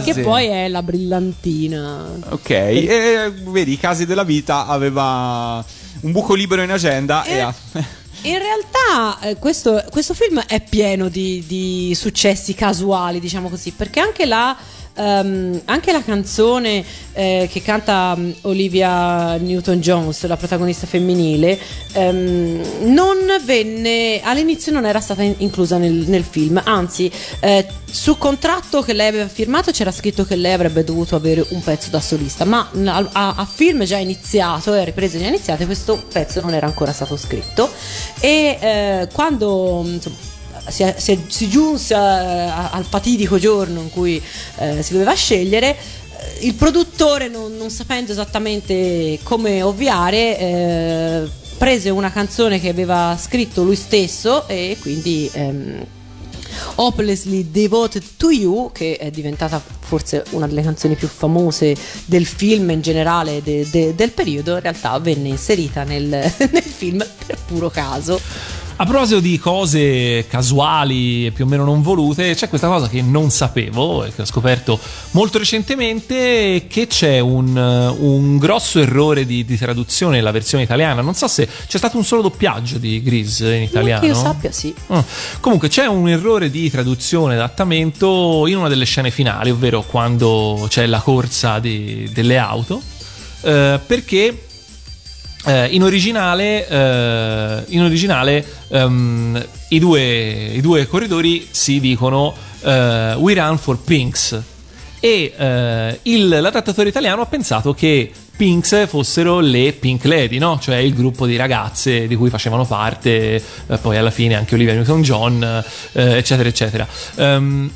Grease. che poi è la brillantina. Ok, e vedi, i casi della vita aveva un buco libero in agenda e, Eh. ha. In realtà eh, questo, questo film è pieno di, di successi casuali, diciamo così, perché anche la, ehm, anche la canzone eh, che canta mm, Olivia Newton-Jones, la protagonista femminile, ehm, non venne, all'inizio non era stata in- inclusa nel, nel film, anzi eh, sul contratto che lei aveva firmato c'era scritto che lei avrebbe dovuto avere un pezzo da solista, ma a, a- a film già iniziato e a riprese già iniziate questo pezzo non era ancora stato scritto. E eh, quando insomma, si, si- si giunse a- al fatidico giorno in cui eh, si doveva scegliere eh, il produttore non, non sapendo esattamente come ovviare eh, prese una canzone che aveva scritto lui stesso e quindi ehm, Hopelessly Devoted to You, che è diventata forse una delle canzoni più famose del film in generale de- de- del periodo, in realtà venne inserita nel, nel film per puro caso. A proposito di cose casuali e più o meno non volute, c'è questa cosa che non sapevo e che ho scoperto molto recentemente, che c'è un, un grosso errore di, di traduzione nella versione italiana. Non so se c'è stato un solo doppiaggio di Grease in italiano. Che io sappia, sì. Ah, Comunque c'è un errore di traduzione, adattamento in una delle scene finali, ovvero quando c'è la corsa di- delle auto, eh, perché eh, in originale, eh, in originale ehm, i, due, i due corridori si dicono eh, We Run for Pinks e eh, il, l'adattatore italiano ha pensato che Pinks fossero le Pink Lady, no? cioè il gruppo di ragazze di cui facevano parte eh, poi alla fine anche Olivia Newton-John, eh, eccetera, eccetera. Ehm,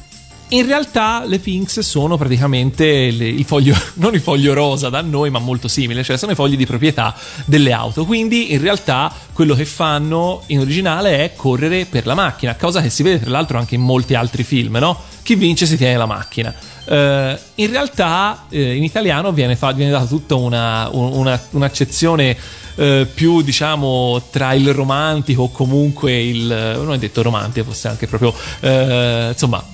in realtà le Pinks sono praticamente le- il foglio, non il foglio rosa da noi, ma molto simile, cioè sono i fogli di proprietà delle auto. Quindi in realtà quello che fanno in originale è correre per la macchina, cosa che si vede tra l'altro anche in molti altri film, no? Chi vince si tiene la macchina. Eh, in realtà eh, in italiano viene, fa- viene data tutta una, un- una- un'accezione eh, più diciamo tra il romantico o comunque il non è detto romantico fosse anche proprio insomma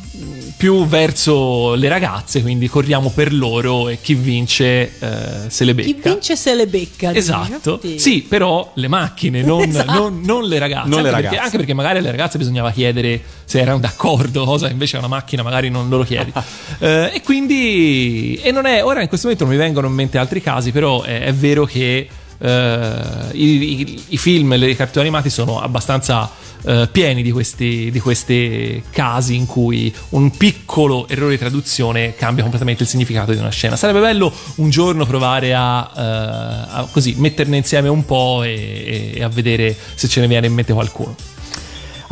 più verso le ragazze quindi corriamo per loro e chi vince eh, se le Chi becca vince se le becca. Esatto, dici? sì, però le macchine, non, Esatto. non- non le ragazze. Non le anche, Perché, ragazze. anche perché magari alle ragazze bisognava chiedere se erano d'accordo, cosa che invece una macchina magari non lo chiedi. Eh, e quindi, e non è, ora in questo momento non mi vengono in mente altri casi, però è, è vero che eh, i, i- i film e i cartoni animati sono abbastanza eh, pieni di questi, di questi casi in cui un piccolo errore di traduzione cambia completamente il significato di una scena. Sarebbe bello un giorno provare a, eh, a così metterne insieme un po' e, e a vedere se ce ne viene in mente qualcuno.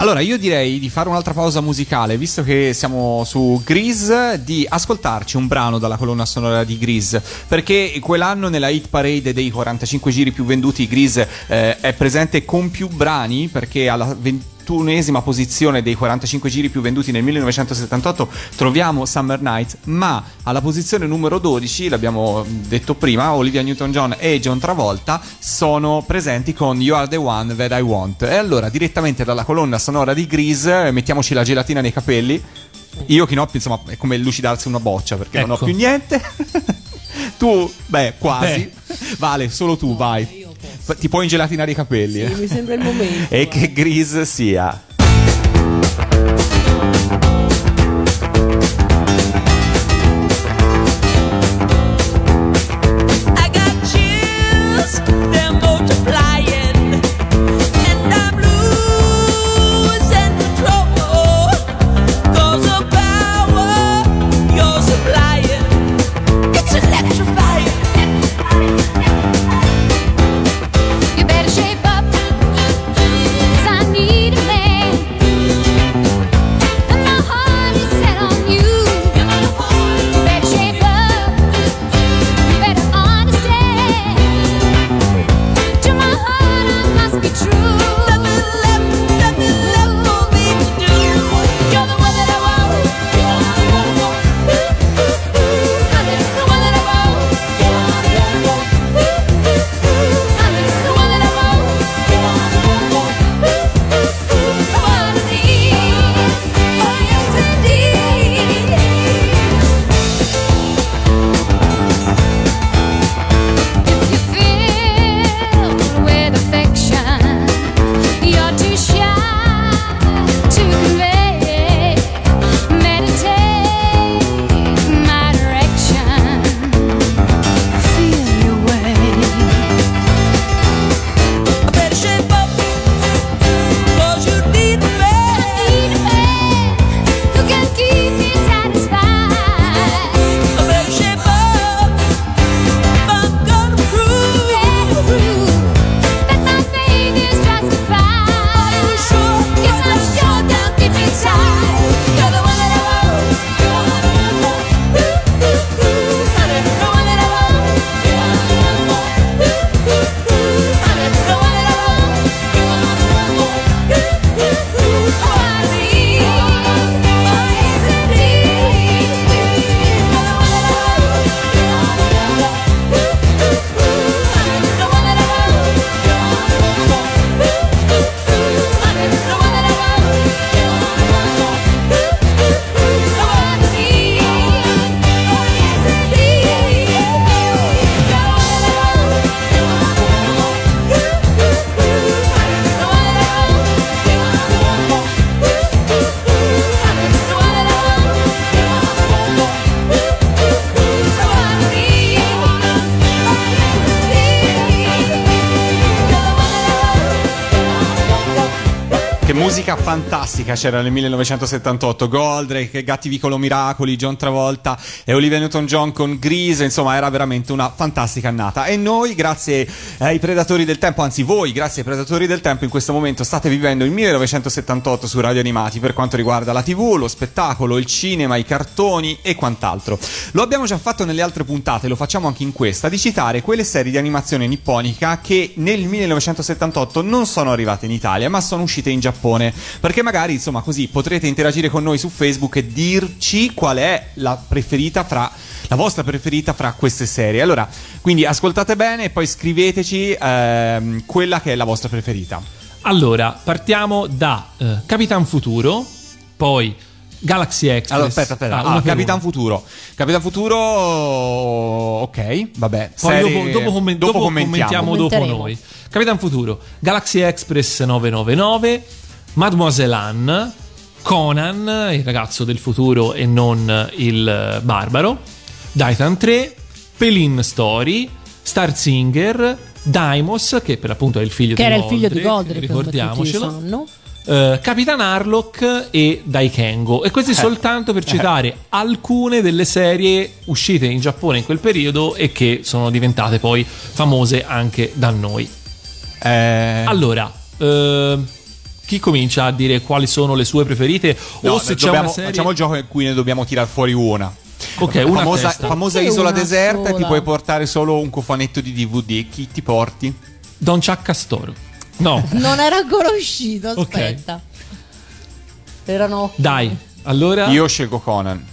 Allora, io direi di fare un'altra pausa musicale, visto che siamo su Grease, di ascoltarci un brano dalla colonna sonora di Grease, perché quell'anno nella hit parade dei 45 giri più venduti Grease eh, è presente con più brani, perché alla 20 ventunesima posizione dei 45 giri più venduti nel 1978 troviamo Summer Night, ma alla posizione numero 12, l'abbiamo detto prima, Olivia Newton-John e John Travolta sono presenti con You Are the One That I Want. E allora direttamente dalla colonna sonora di Grease eh, mettiamoci la gelatina nei capelli. Io Kinoppi, insomma, è come lucidarsi una boccia perché non ho Ecco. più niente. tu, beh, quasi. Vale, solo tu, vai. Ti puoi ingelatinare i capelli. eh. Mi sembra il momento. E che Grease sia. Fantastica c'era nel 1978. Goldrake, Gatti Vicolo Miracoli, John Travolta e Olivia Newton-John con Grease. Insomma, era veramente una fantastica annata. E noi, grazie ai Predatori del Tempo, anzi voi, grazie ai Predatori del Tempo, in questo momento state vivendo il 1978 su Radio Animati per quanto riguarda la TV, lo spettacolo, il cinema, i cartoni e quant'altro. Lo abbiamo già fatto nelle altre puntate, lo facciamo anche in questa, di citare quelle serie di animazione nipponica che nel 1978 non sono arrivate in Italia, ma sono uscite in Giappone. Perché magari, insomma, così potrete interagire con noi su Facebook e dirci qual è la preferita fra la vostra preferita fra queste serie. Allora, quindi ascoltate bene e poi scriveteci ehm, quella che è la vostra preferita. Allora, partiamo da eh, Capitan Futuro, poi Galaxy Express. Allora, aspetta, aspetta. Ah, Ah, Capitan una. Futuro. Capitan Futuro, ok, vabbè. Poi serie- dopo, dopo commen- dopo commentiamo dopo noi. Capitan Futuro, Galaxy Express 999, Mademoiselle Anne, Conan, il ragazzo del futuro e non il eh, barbaro, Titan 3, Pelin Story, Star Singer, Daimos, che per l'appunto è il figlio Che di era il figlio di tutti ricordiamocelo. eh, Capitan Harlock e Daikengo. E questi soltanto per citare alcune delle serie uscite in Giappone in quel periodo e che sono diventate poi famose anche da noi. Eh, Allora, eh, chi comincia a dire quali sono le sue preferite no, o se c'è dobbiamo- una serie Facciamo il gioco in cui ne dobbiamo tirar fuori una. Ok, una famosa, testa. famosa isola una deserta e ti sola? puoi portare solo un cofanetto di DVD. Chi ti porti? Don Chuck Castoro. No. Non era ancora uscito, aspetta. Erano Dai, allora. Io scelgo Conan.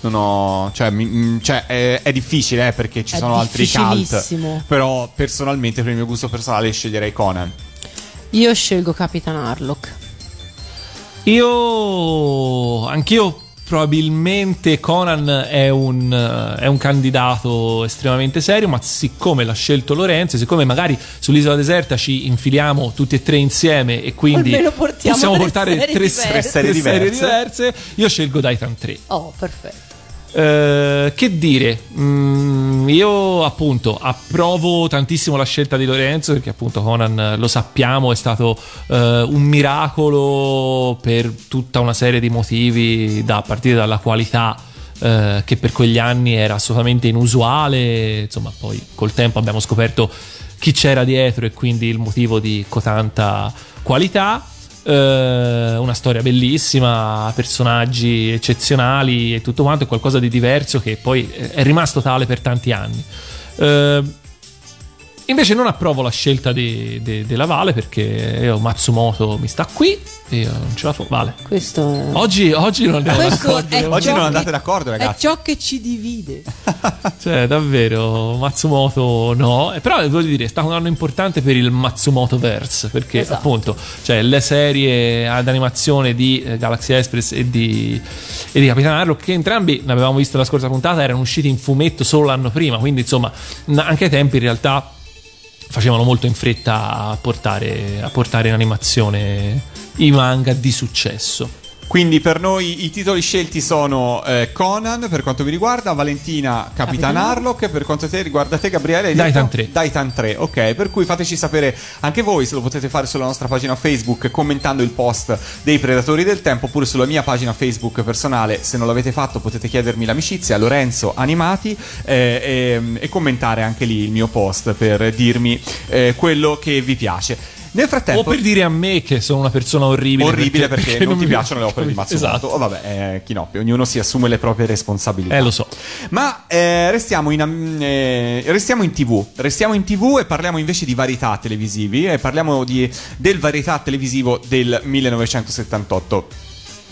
Non ho. Cioè, mi- mm, cioè, è, è difficile, eh, perché ci È sono altri cult. Però, personalmente, per il mio gusto personale, sceglierei Conan. Io scelgo Capitan Harlock. Io. Anch'io. Probabilmente Conan è un, eh, è un candidato estremamente serio, ma siccome l'ha scelto Lorenzo, siccome magari sull'isola deserta ci infiliamo tutti e tre insieme e quindi possiamo tre portare serie tre, diverse. tre serie serie diverse. diverse, io scelgo Daitan 3. Oh, perfetto. Eh, che dire, Mm, io appunto approvo tantissimo la scelta di Lorenzo perché appunto Conan eh, lo sappiamo è stato eh, un miracolo per tutta una serie di motivi da partire dalla qualità eh, che per quegli anni era assolutamente inusuale. Insomma poi col tempo abbiamo scoperto chi c'era dietro e quindi il motivo di cotanta qualità eh, una storia bellissima, personaggi eccezionali e tutto quanto, è qualcosa di diverso che poi è rimasto tale per tanti anni. Eh, invece non approvo la scelta di- di- della Vale perché io Matsumoto mi sta qui e io non ce la faccio. Vale. Questo è. Oggi, oggi non andiamo Questo d'accordo. è Oggi non che- andate d'accordo, È ragazzi. ciò che ci divide. Cioè, davvero, Matsumoto no. Eh, Però voglio dire, è stato un anno importante per il Matsumoto Verse. Perché Esatto. appunto, cioè, le serie ad animazione di eh, Galaxy Express e di, e di Capitan Harlock, che entrambi ne avevamo visto la scorsa puntata, erano usciti in fumetto solo l'anno prima. Quindi, insomma, anche ai tempi in realtà facevano molto in fretta a portare, a portare in animazione i manga di successo. Quindi per noi i titoli scelti sono eh, Conan per quanto vi riguarda, Valentina Capitan Capitan Harlock per quanto te riguarda te Gabriele Daitan detto? 3. Daitan 3, ok, per cui fateci sapere anche voi se lo potete fare sulla nostra pagina Facebook commentando il post dei Predatori del Tempo oppure sulla mia pagina Facebook personale, se non l'avete fatto potete chiedermi l'amicizia, Lorenzo Animati eh, e, e commentare anche lì il mio post per dirmi eh, quello che vi piace. Nel frattempo O per dire a me che sono una persona orribile. orribile perché, non, ti mi- piacciono le opere di Matsumoto. Esatto. Oh, vabbè, eh, Kinoppi, ognuno si assume le proprie responsabilità. Eh, lo so. Ma eh, restiamo, in, eh, restiamo in tv. Restiamo in tv e parliamo invece di varietà televisivi. E parliamo di- del varietà televisivo del 1978.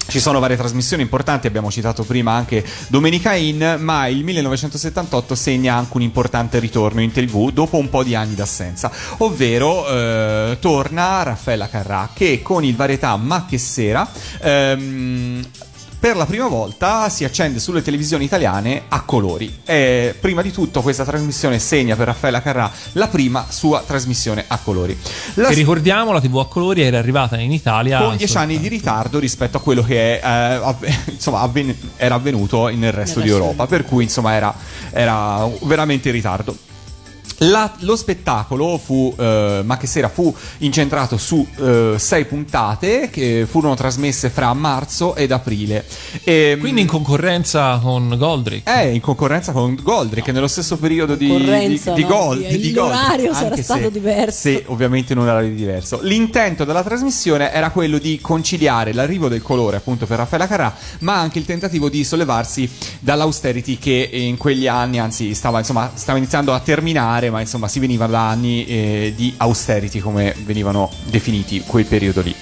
Ci sono varie trasmissioni importanti, abbiamo citato prima anche Domenica In, ma il 1978 segna anche un importante ritorno in TV dopo un po' di anni d'assenza, ovvero eh, torna Raffaella Carrà che con il varietà Ma che sera ehm, per la prima volta si accende sulle televisioni italiane a colori. E prima di tutto questa trasmissione segna per Raffaella Carrà la prima sua trasmissione a colori. La Che ricordiamo, la TV a colori era arrivata in Italia con dieci anni di ritardo rispetto a quello che è, eh, avve- insomma, avven- era avvenuto nel resto Nel di resto Europa, per cui insomma era, era veramente in ritardo. La- lo spettacolo fu, eh, ma che sera fu incentrato su eh, sei puntate che furono trasmesse fra marzo ed aprile. E, Quindi in concorrenza con Goldrick. è in concorrenza con Goldrick nello stesso periodo di, di, di no, Gold. di- di Goldrick, l'orario sarà anche stato se- diverso. Sì, ovviamente in un orario diverso. L'intento della trasmissione era quello di conciliare l'arrivo del colore, appunto, per Raffaella Carrà, ma anche il tentativo di sollevarsi dall'austerity che in quegli anni, anzi, stava, insomma, stava iniziando a terminare, ma insomma, si veniva da anni eh, di austerity, come venivano definiti quel periodo lì.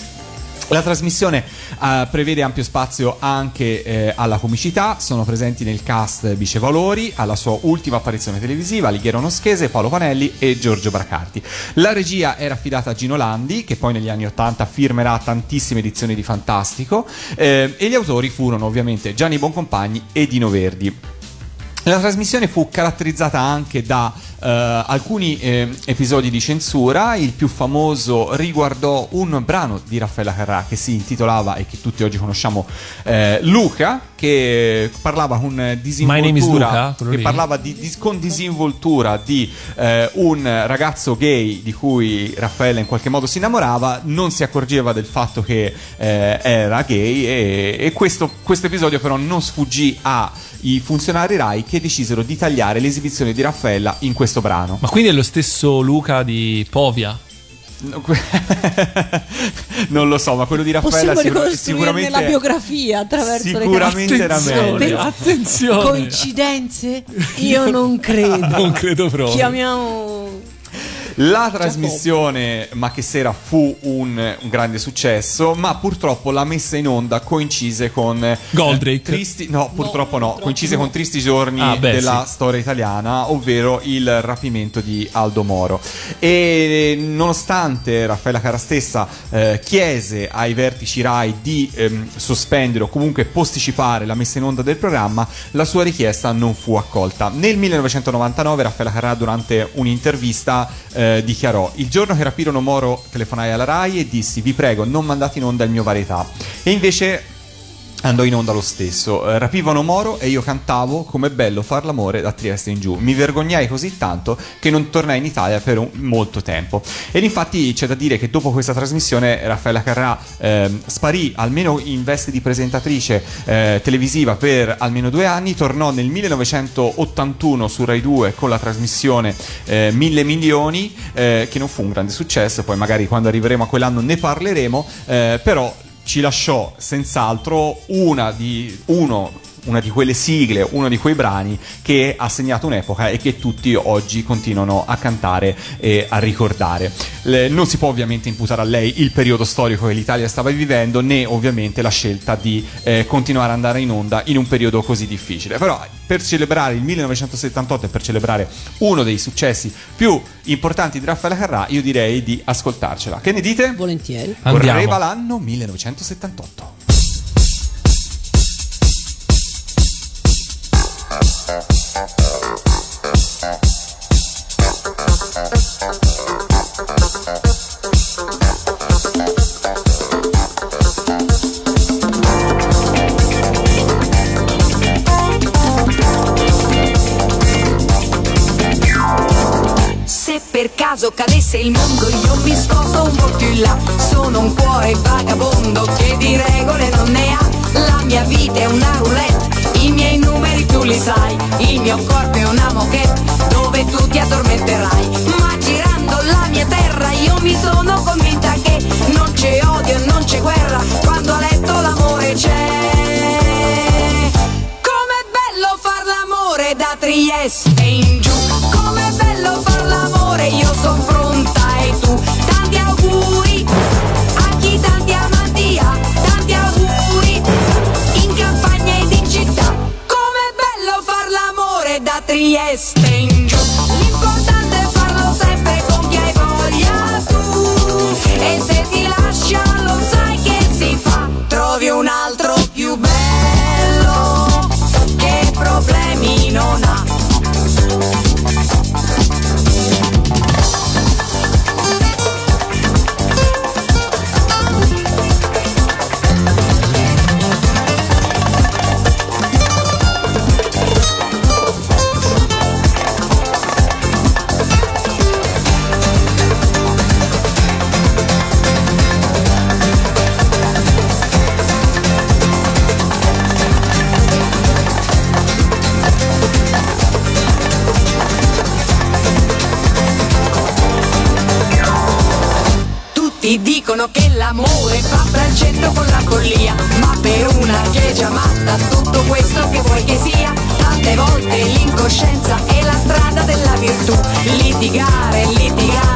La trasmissione eh, prevede ampio spazio anche eh, alla comicità, sono presenti nel cast Bice Valori, alla sua ultima apparizione televisiva, Alighiero Noschese, Paolo Panelli e Giorgio Bracardi. La regia era affidata a Gino Landi, che poi negli anni 80 firmerà tantissime edizioni di Fantastico, eh, e gli autori furono ovviamente Gianni Boncompagni e Dino Verdi. La trasmissione fu caratterizzata anche da eh, alcuni eh, episodi di censura. Il più famoso riguardò un brano di Raffaella Carrà che si intitolava e che tutti oggi conosciamo eh, Luca, che parlava con disinvoltura, Luca, che parlava di- di- con disinvoltura di eh, un ragazzo gay di cui Raffaella in qualche modo si innamorava, non si accorgeva del fatto che eh, era gay e, e questo, episodio però non sfuggì ai funzionari Rai che decisero di tagliare l'esibizione di Raffaella in questo brano. Ma quindi è lo stesso Luca di Povia? Non lo so, ma quello di Raffaella sicur- sicuramente la biografia attraverso sicuramente le era Attenzione, meglio. attenzione. Coincidenze? Io non credo. Non credo proprio. Chiamiamo La trasmissione Ma che sera fu un, un grande successo, ma purtroppo la messa in onda coincise con eh, Goldrake. tristi, no, purtroppo no, coincise con tristi giorni Ah, beh, della sì. storia italiana, ovvero il rapimento di Aldo Moro. E nonostante Raffaella Cara stessa eh, chiese ai vertici Rai di ehm, sospendere o comunque posticipare la messa in onda del programma, la sua richiesta non fu accolta. Nel 1999 Raffaella Carrà durante un'intervista eh, dichiarò il giorno che rapirono Moro telefonai alla Rai e dissi vi prego non mandate in onda il mio varietà e invece andò in onda lo stesso. Eh, rapivano Moro e io cantavo come bello far l'amore da Trieste in giù. Mi vergognai così tanto che non tornai in Italia per un- molto tempo. Ed infatti c'è da dire che dopo questa trasmissione Raffaella Carrà ehm, sparì almeno in veste di presentatrice eh, televisiva per almeno due anni, tornò nel 1981 su Rai 2 con la trasmissione eh, Mille Milioni, eh, che non fu un grande successo, poi magari quando arriveremo a quell'anno ne parleremo, eh, però ci lasciò senz'altro una di, uno, una di quelle sigle, uno di quei brani che ha segnato un'epoca e che tutti oggi continuano a cantare e a ricordare. Le- non si può ovviamente imputare a lei il periodo storico che l'Italia stava vivendo, né ovviamente la scelta di eh, continuare ad andare in onda in un periodo così difficile. Però per celebrare il 1978 e per celebrare uno dei successi più importanti di Raffaele Carrà, io direi di ascoltarcela. Che ne dite? Volentieri. Andiamo. Correva l'anno 1978. Cadesse il mondo io mi sposto un po' più in là. Sono un cuore vagabondo che di regole non ne ha. La mia vita è una roulette, i miei numeri tu li sai Il mio corpo è una moquette dove tu ti addormenterai. Ma girando la mia terra io mi sono convinta che Non c'è odio e non c'è guerra quando a letto l'amore c'è. Com'è bello far l'amore da Trieste in giù. Com'è bello far l'amore, io son da Trieste in giù. L'importante è farlo sempre con chi hai voglia tu. E se l'amore fa braccetto con la follia Ma per una che è già matta tutto questo che vuoi che sia Tante volte l'incoscienza è la strada della virtù. Litigare, litigare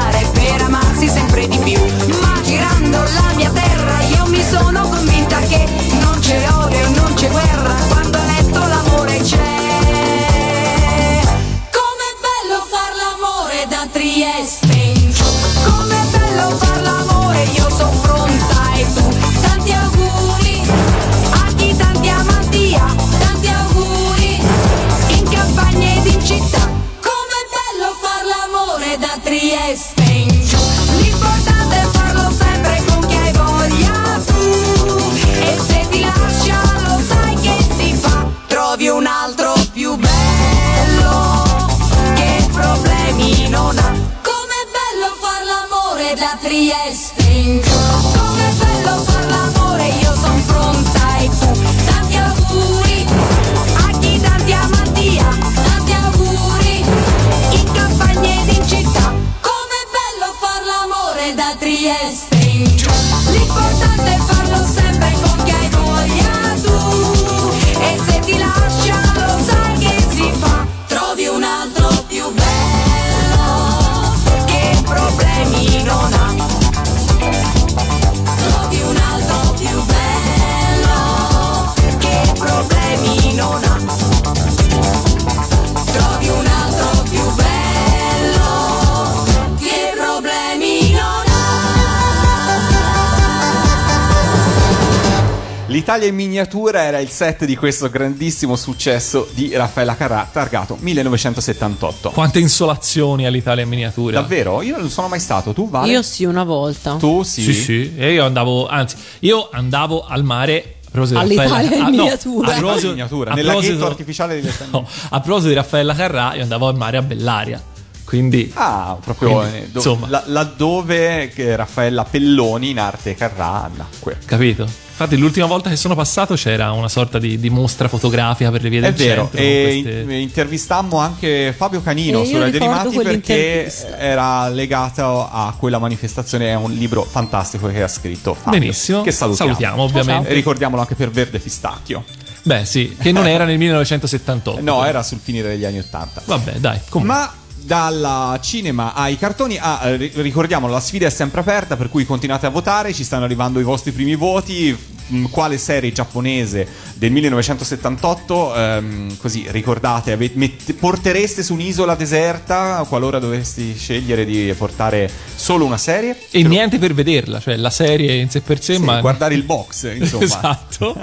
L'Italia in miniatura era il set di questo grandissimo successo di Raffaella Carrà, targato 1978. Quante insolazioni all'Italia in miniatura. Davvero? Io non sono mai stato, tu Vale? Io sì, una volta. Tu sì? Sì, sì. E io andavo, anzi, io andavo al mare. a proposito di All'Italia Raffaella- in ah, no, miniatura. a proposito- In miniatura, a nel proposito- laghetto artificiale di no, a proposito di Raffaella Carrà, io andavo al mare a Bellaria. Quindi, Ah, proprio Quindi, eh, do- insomma. la- laddove che Raffaella Pelloni in arte Carrà nacque. capito? Infatti, l'ultima volta che sono passato c'era una sorta di, di mostra fotografica per le vie È del vero, centro. e queste- in- intervistammo anche Fabio Canino E su io Radio Animati perché era legato a quella manifestazione. È un libro fantastico che ha scritto Fabio. Benissimo. Che salutiamo. Salutiamo, ovviamente. E ricordiamolo anche per Verde Pistacchio. Beh, sì, che non era nel 1978. No, era sul finire degli anni Ottanta. Vabbè, dai. comunque. Ma dalla cinema ai cartoni, ah, eh, ri- ricordiamo la sfida è sempre aperta, per cui continuate a votare, ci stanno arrivando i vostri primi voti. Quale serie giapponese del 1978? ehm, così ricordate, ave- mette- portereste su un'isola deserta qualora dovessi scegliere di portare solo una serie? E niente per vederla, cioè la serie in sé per sé, Sì, ma guardare il box, insomma. esatto,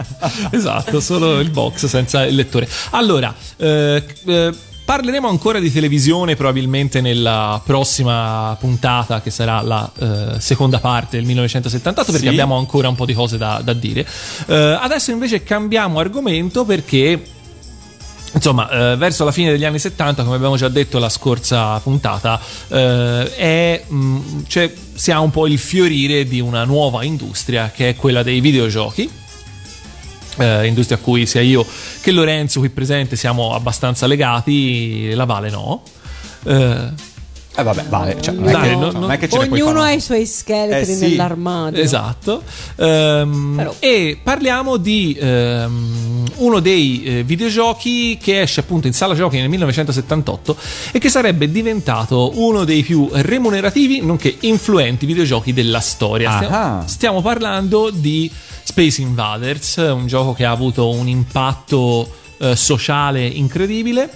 esatto, solo il box senza il lettore. Allora, eh, eh, parleremo ancora di televisione probabilmente nella prossima puntata che sarà la eh, seconda parte del 1978 perché Sì. abbiamo ancora un po' di cose da, da dire. Eh, adesso invece cambiamo argomento perché... Insomma, eh, verso la fine degli anni 70, come abbiamo già detto la scorsa puntata, eh, è, mh, cioè, si ha un po' il fiorire di una nuova industria che è quella dei videogiochi. Eh, industria a cui sia io che Lorenzo qui presente siamo abbastanza legati, la Vale no. Eh, Eh vabbè, vale, cioè, non, Dai, è che, no, non no. è che ce Ognuno ha i suoi scheletri Eh sì. nell'armadio. Esatto. Però- E parliamo di ehm, uno dei eh, videogiochi che esce appunto in sala giochi nel 1978 e che sarebbe diventato uno dei più remunerativi nonché influenti videogiochi della storia. Stiamo, stiamo parlando di Space Invaders, un gioco che ha avuto un impatto eh, sociale incredibile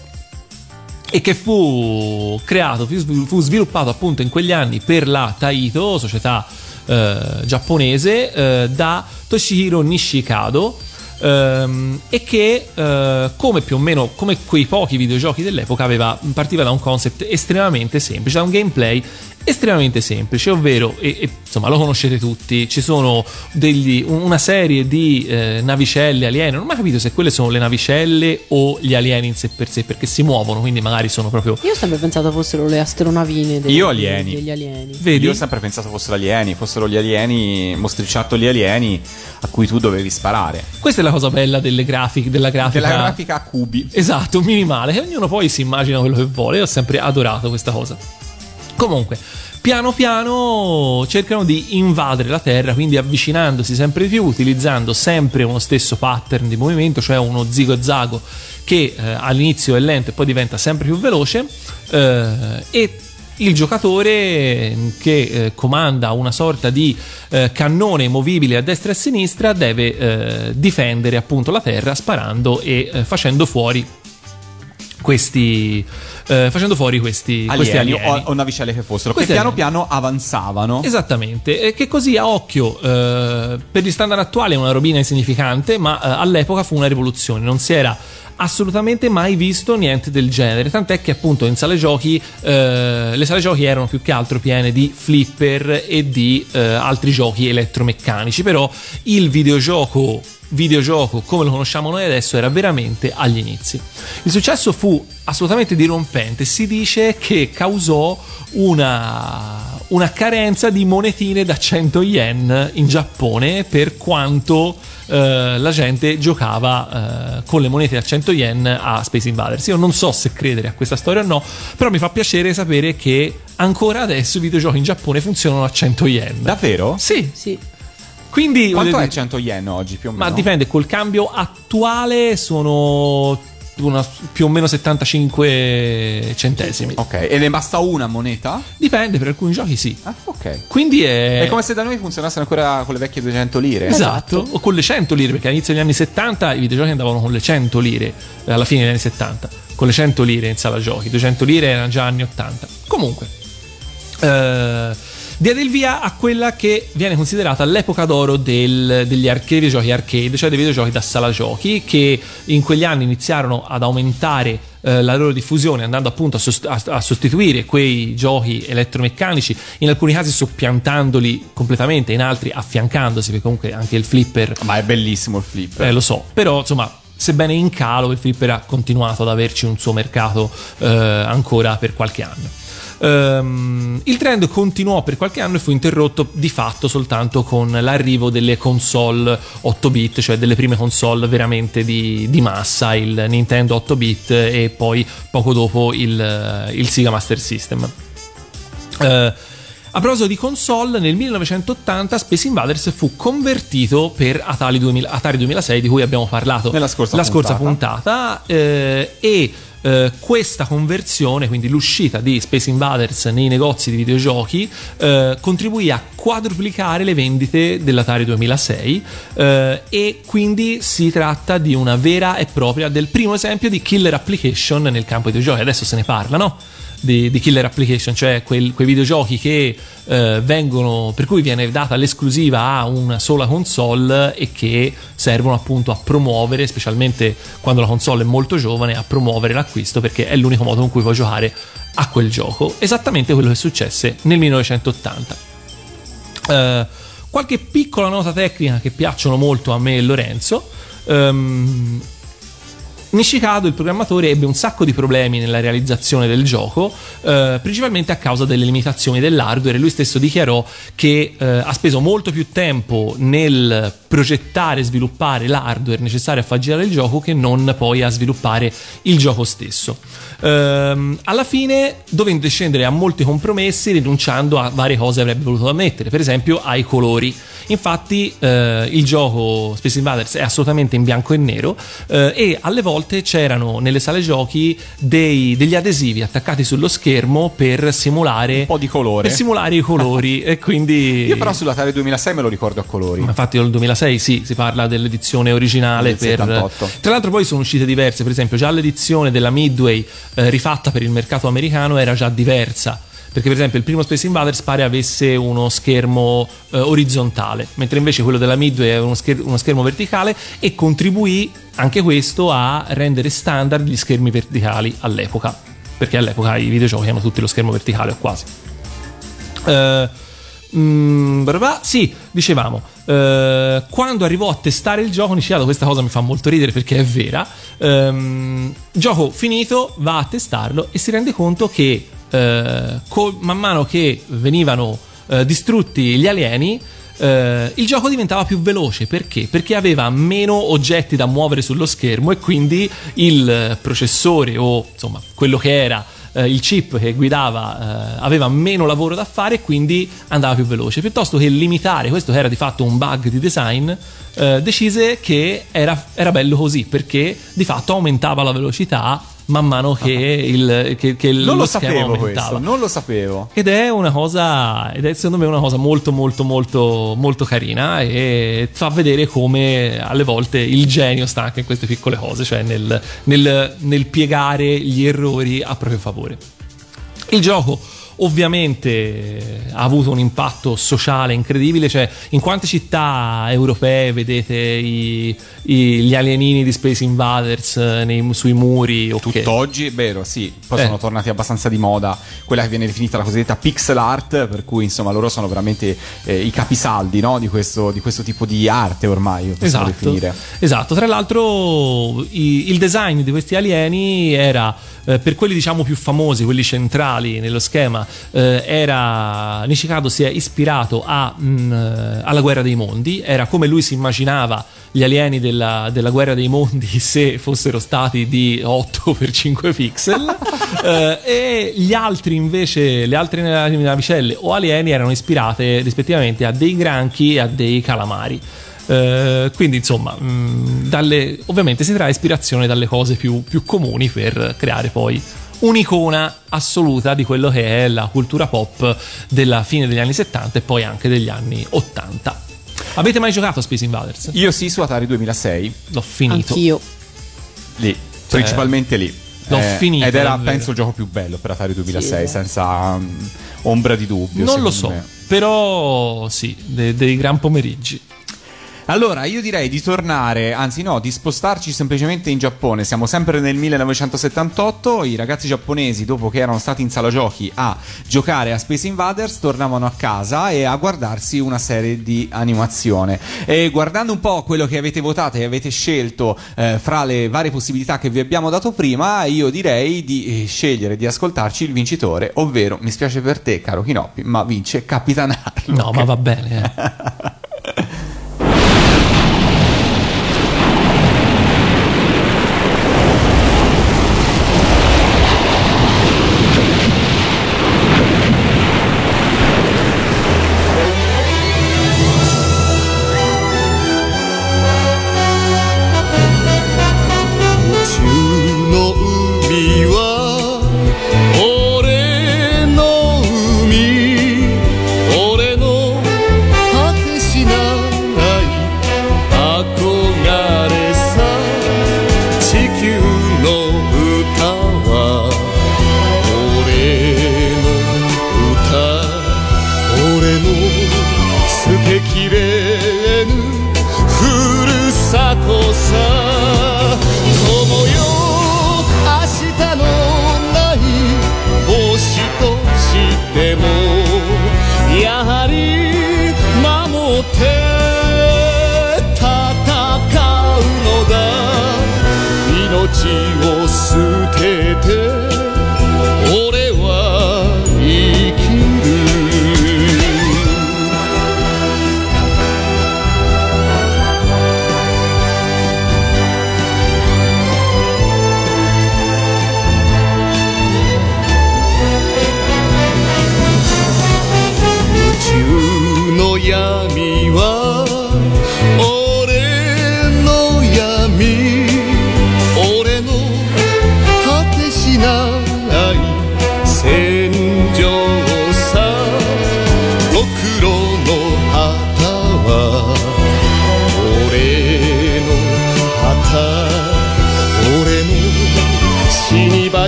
e che fu creato, fu sviluppato appunto in quegli anni per la Taito, società eh, giapponese, eh, da Toshihiro Nishikado. ehm, e che eh, come più o meno come quei pochi videogiochi dell'epoca aveva, partiva da un concept estremamente semplice da un gameplay estremamente semplice ovvero e, e, insomma lo conoscete tutti ci sono degli, un- una serie di eh, navicelle aliene non ho mai capito se quelle sono le navicelle o gli alieni in sé per sé perché si muovono quindi magari sono proprio Io ho sempre pensato fossero le astronavine dei- Io alieni. degli alieni. vedi Io ho sempre pensato fossero alieni, fossero gli alieni, mostriciattoli alieni a cui tu dovevi sparare. questa è la cosa bella delle grafiche della grafica Della grafica a cubi. Esatto, minimale, che ognuno poi si immagina quello che vuole. Io ho sempre adorato questa cosa. Comunque, piano piano cercano di invadere la Terra, quindi avvicinandosi sempre di più, utilizzando sempre uno stesso pattern di movimento, cioè uno zigo-zago che eh, all'inizio è lento e poi diventa sempre più veloce. eh, e il giocatore che eh, comanda una sorta di eh, cannone movibile a destra e a sinistra deve eh, difendere appunto la terra sparando e eh, facendo fuori questi eh, facendo fuori questi questi Alieni, alieni. o, o navicelle che fossero, Questi che piano alieni. piano avanzavano. Esattamente, e che così a occhio eh, per gli standard attuali è una robina insignificante, ma eh, all'epoca fu una rivoluzione, non si era assolutamente mai visto niente del genere, tant'è che appunto in sale giochi eh, le sale giochi erano più che altro piene di flipper e di eh, altri giochi elettromeccanici, però il videogioco videogioco come lo conosciamo noi adesso era veramente agli inizi. Il successo fu assolutamente dirompente, si dice che causò una, una carenza di monetine da 100 yen in Giappone per quanto eh, la gente giocava eh, con le monete da 100 yen a Space Invaders. Io non so se credere a questa storia o no, però mi fa piacere sapere che ancora adesso i videogiochi in Giappone funzionano a 100 yen. Davvero? Sì, Sì. Quindi Quanto è dire- 100 yen oggi più o meno? ma dipende, col cambio attuale sono una- più o meno 75 centesimi. Ok, e ne basta una moneta? Dipende, per alcuni giochi sì. Ah, ok. Quindi è... È come se da noi funzionassero ancora con le vecchie 200 lire. Esatto, o con le 100 lire, perché all'inizio degli anni 70 i videogiochi andavano con le 100 lire, alla fine degli anni 70, con le 100 lire in sala giochi, 200 lire erano già anni 80. Comunque, eh, diede il via a quella che viene considerata l'epoca d'oro del- degli ar- dei videogiochi arcade, cioè dei videogiochi da sala giochi, che in quegli anni iniziarono ad aumentare eh, la loro diffusione andando appunto a, sost- a sostituire quei giochi elettromeccanici in alcuni casi soppiantandoli completamente in altri affiancandosi perché comunque anche il flipper Ma è bellissimo il flipper. eh, lo so, però insomma, sebbene in calo, il flipper ha continuato ad averci un suo mercato eh, ancora per qualche anno. Ehm, il trend continuò per qualche anno e fu interrotto di fatto soltanto con l'arrivo delle console 8 bit, cioè delle prime console veramente di, di massa, il Nintendo 8 bit e poi poco dopo il, il Sega Master System. Eh, a proposito di console, nel 1980 Space Invaders fu convertito per Atari, 2000 Atari 2006, di cui abbiamo parlato Nella scorsa la scorsa puntata. puntata, eh, e eh, questa conversione, quindi l'uscita di Space Invaders nei negozi di videogiochi, eh, contribuì a quadruplicare le vendite dell'Atari 2006 eh, e quindi si tratta di una vera e propria del primo esempio di killer application nel campo dei videogiochi. Adesso se ne parla, no? Di, di killer application, cioè quel- quei videogiochi che eh, vengono, per cui viene data l'esclusiva a una sola console e che servono appunto a promuovere, specialmente quando la console è molto giovane, a promuovere l'acquisto perché è l'unico modo con cui puoi giocare a quel gioco. Esattamente quello che successe nel 1980. Eh, qualche piccola nota tecnica che piacciono molto a me e Lorenzo. Ehm, Nishikado, il programmatore, ebbe un sacco di problemi nella realizzazione del gioco, eh, principalmente a causa delle limitazioni dell'hardware. Lui stesso dichiarò che eh, ha speso molto più tempo nel progettare e sviluppare l'hardware necessario a far girare il gioco che non poi a sviluppare il gioco stesso. Ehm, alla fine, dovendo scendere a molti compromessi, rinunciando a varie cose avrebbe voluto ammettere, per esempio ai colori. Infatti, eh, il gioco Space Invaders è assolutamente in bianco e nero eh, e alle volte c'erano nelle sale giochi dei- degli adesivi attaccati sullo schermo per simulare Un po' di colore. per simulare i colori e quindi Io però sull'Atari 2006 me lo ricordo a colori. Infatti nel 2006 sì, si parla dell'edizione originale Del per 78. Tra l'altro poi sono uscite diverse, per esempio già l'edizione della Midway eh, rifatta per il mercato americano era già diversa. Perché per esempio il primo Space Invaders pare avesse uno schermo eh, orizzontale, mentre invece quello della Midway aveva uno, scher- uno schermo verticale e contribuì anche questo a rendere standard gli schermi verticali all'epoca. Perché all'epoca i videogiochi hanno tutti lo schermo verticale o quasi. Eh, mm, brava- sì, dicevamo, eh, quando arrivò a testare il gioco, Nishikado, questa cosa mi fa molto ridere perché è vera. ehm, gioco finito, va a testarlo e si rende conto che eh, col- man mano che venivano eh, distrutti gli alieni. eh, il gioco diventava più veloce perché? Perché aveva meno oggetti da muovere sullo schermo e quindi il processore o insomma quello che era eh, il chip che guidava eh, aveva meno lavoro da fare e quindi andava più veloce. Piuttosto che limitare, questo era di fatto un bug di design, eh, decise che era, era bello così perché di fatto aumentava la velocità man mano che, il, che, che Non lo lo sapevo aumentava. questo, non lo sapevo. Ed è una cosa, ed è secondo me una cosa molto molto molto molto carina e fa vedere come alle volte il genio sta anche in queste piccole cose, cioè nel, nel- nel piegare gli errori a proprio favore. Il gioco ovviamente ha avuto un impatto sociale incredibile, cioè in quante città europee vedete i- i- gli alienini di Space Invaders eh, nei- sui muri? ok. Tutt'oggi è vero, sì. Poi Eh. sono tornati abbastanza di moda quella che viene definita la cosiddetta pixel art, per cui insomma loro sono veramente eh, i capisaldi no? di, questo, di questo tipo di arte ormai, possiamo Esatto, definire. esatto. Tra l'altro i- il design di questi alieni era eh, per quelli diciamo più famosi, quelli centrali nello schema, eh, era Nishikado si è ispirato a, mh, eh, alla guerra dei mondi, era come lui si immaginava gli alieni della, della guerra dei mondi se fossero stati di 8 x 5 pixel. Eh, e gli altri invece le altre navicelle o alieni erano ispirate rispettivamente a dei granchi e a dei calamari eh, quindi insomma, mh, dalle- ovviamente si trae ispirazione dalle cose più, più comuni per creare poi un'icona assoluta di quello che è la cultura pop della fine degli anni 70 e poi anche degli anni 80. Avete mai giocato a Space Invaders? Io sì su Atari 2006, L'ho finito. Anch'io. lì, principalmente lì. L'ho Eh, finito. Ed era, davvero. penso, il gioco più bello per Atari 2006, Sì. senza mm, ombra di dubbio. Non lo so, me. però sì, de- dei gran pomeriggi. Allora, io direi di tornare, anzi no, di spostarci semplicemente in Giappone. Siamo sempre nel 1978, i ragazzi giapponesi, dopo che erano stati in sala giochi a giocare a Space Invaders, tornavano a casa e a guardarsi una serie di animazione. E guardando un po' quello che avete votato e avete scelto eh, fra le varie possibilità che vi abbiamo dato prima, io direi di eh, scegliere di ascoltarci il vincitore, ovvero, mi spiace per te, caro Kinoppi, ma vince Capitan Harlock. No, ma va bene. eh.「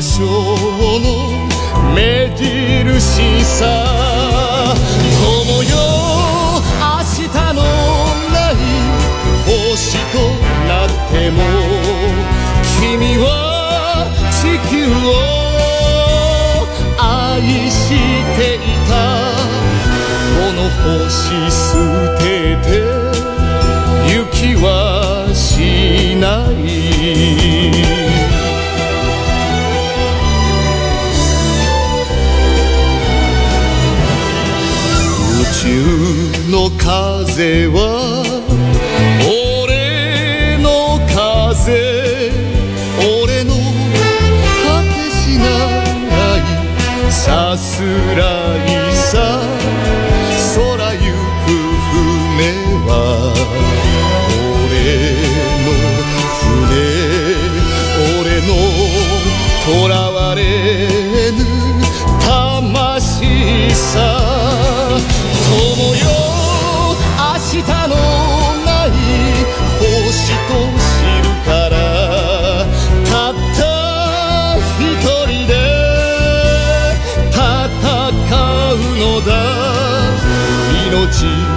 場所の目印さ友よ明日のない星となっても君は地球を愛していたこの星捨てて雪は風は俺の風俺の果てしないさすらいさ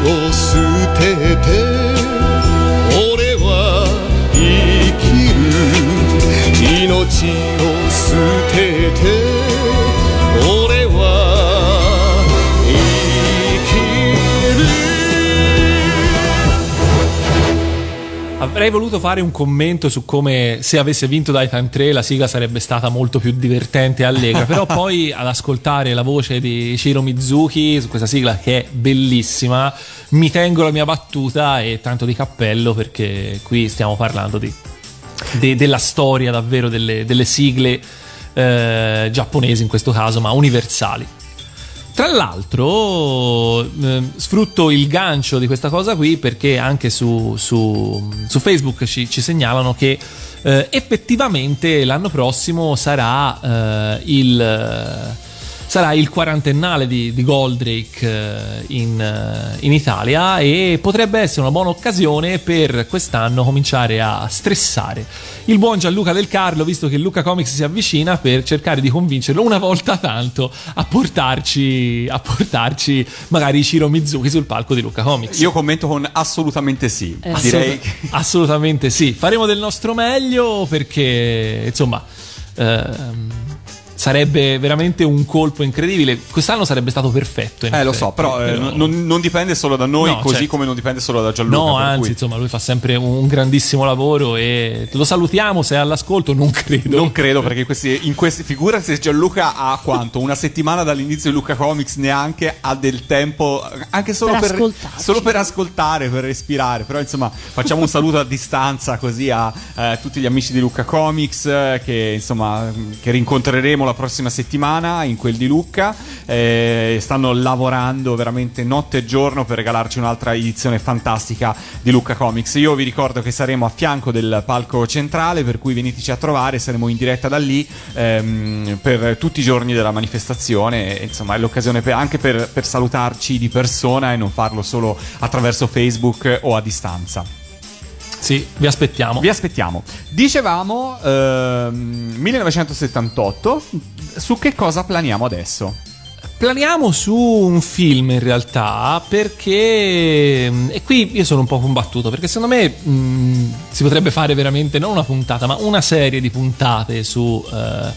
を捨てて俺は生きる。命を捨てて Avrei voluto fare un commento su come se avesse vinto dai Time 3 la sigla sarebbe stata molto più divertente e allegra, però poi ad ascoltare la voce di Shiro Mizuki su questa sigla che è bellissima, mi tengo la mia battuta e tanto di cappello perché qui stiamo parlando di, de- della storia davvero delle, delle sigle eh, giapponesi in questo caso, ma universali. Tra l'altro, eh, sfrutto il gancio di questa cosa qui perché anche su, su- su Facebook ci, ci segnalano che eh, effettivamente l'anno prossimo sarà eh, il. Sarà il quarantennale di, di Goldrake eh, in, eh, in Italia e potrebbe essere una buona occasione per quest'anno cominciare a stressare il buon Gianluca Del Carlo, visto che Luca Comics si avvicina, per cercare di convincerlo una volta tanto a portarci, a portarci magari Ciro Mizuki sul palco di Luca Comics. Io commento con assolutamente sì. Assolut- Direi che assolutamente sì. Faremo del nostro meglio perché, insomma, ehm, sarebbe veramente un colpo incredibile. Quest'anno sarebbe stato perfetto. Eh, lo so, però eh, non, non dipende solo da noi, No, così certo. come non dipende solo da Gianluca. No, anzi, cui insomma, lui fa sempre un grandissimo lavoro e lo salutiamo se è all'ascolto, non credo. Non credo perché questi, in questi figura se Gianluca ha quanto? Una settimana dall'inizio di Luca Comics neanche ha del tempo anche solo Per per, solo per ascoltare, per respirare. Però insomma facciamo un saluto a distanza così a eh, tutti gli amici di Luca Comics eh, che insomma che rincontreremo la prossima settimana in quel di Lucca. Eh, stanno lavorando veramente notte e giorno per regalarci un'altra edizione fantastica di Lucca Comics. Io vi ricordo che saremo a fianco del palco centrale, per cui veniteci a trovare, saremo in diretta da lì ehm, per tutti i giorni della manifestazione. Insomma, è l'occasione per- anche per, per salutarci di persona e non farlo solo attraverso Facebook o a distanza. Sì, vi aspettiamo. Vi aspettiamo. Dicevamo ehm, 1978, su che cosa planiamo adesso? Planiamo su un film in realtà perché mm, e qui io sono un po' combattuto perché secondo me mh, si potrebbe fare veramente non una puntata ma una serie di puntate su eh,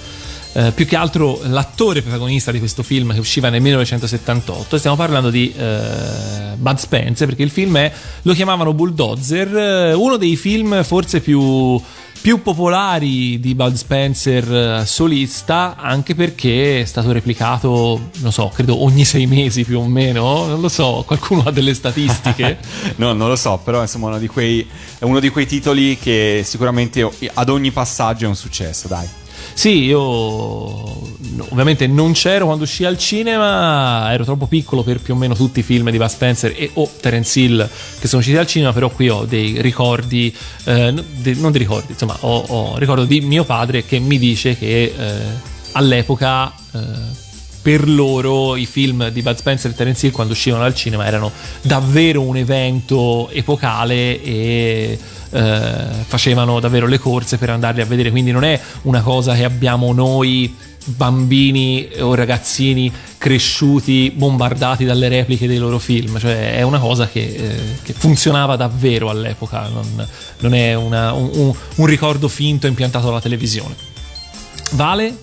eh, più che altro l'attore protagonista di questo film che usciva nel 1978 stiamo parlando di eh, Bud Spencer perché il film è lo chiamavano Bulldozer eh, uno dei film forse più più popolari di Bud Spencer eh, solista, anche perché è stato replicato, non so, credo ogni sei mesi più o meno, non lo so, qualcuno ha delle statistiche. no, non lo so, però insomma uno quei, è uno di quei titoli che sicuramente ad ogni passaggio è un successo, dai. Sì, io ovviamente non c'ero quando uscì al cinema, ero troppo piccolo per più o meno tutti i film di Bud Spencer e o Terence Hill che sono usciti al cinema, però qui ho dei ricordi, eh, non dei ricordi, insomma, ho, ho ricordo di mio padre che mi dice che eh, all'epoca eh, per loro i film di Bud Spencer e Terence Hill quando uscivano al cinema erano davvero un evento epocale e eh, facevano davvero le corse per andarli a vedere. Quindi non è una cosa che abbiamo noi bambini o ragazzini cresciuti bombardati dalle repliche dei loro film. Cioè è una cosa che, eh, che funzionava davvero all'epoca. Non, non è una- un, un- un ricordo finto impiantato alla televisione. Vale?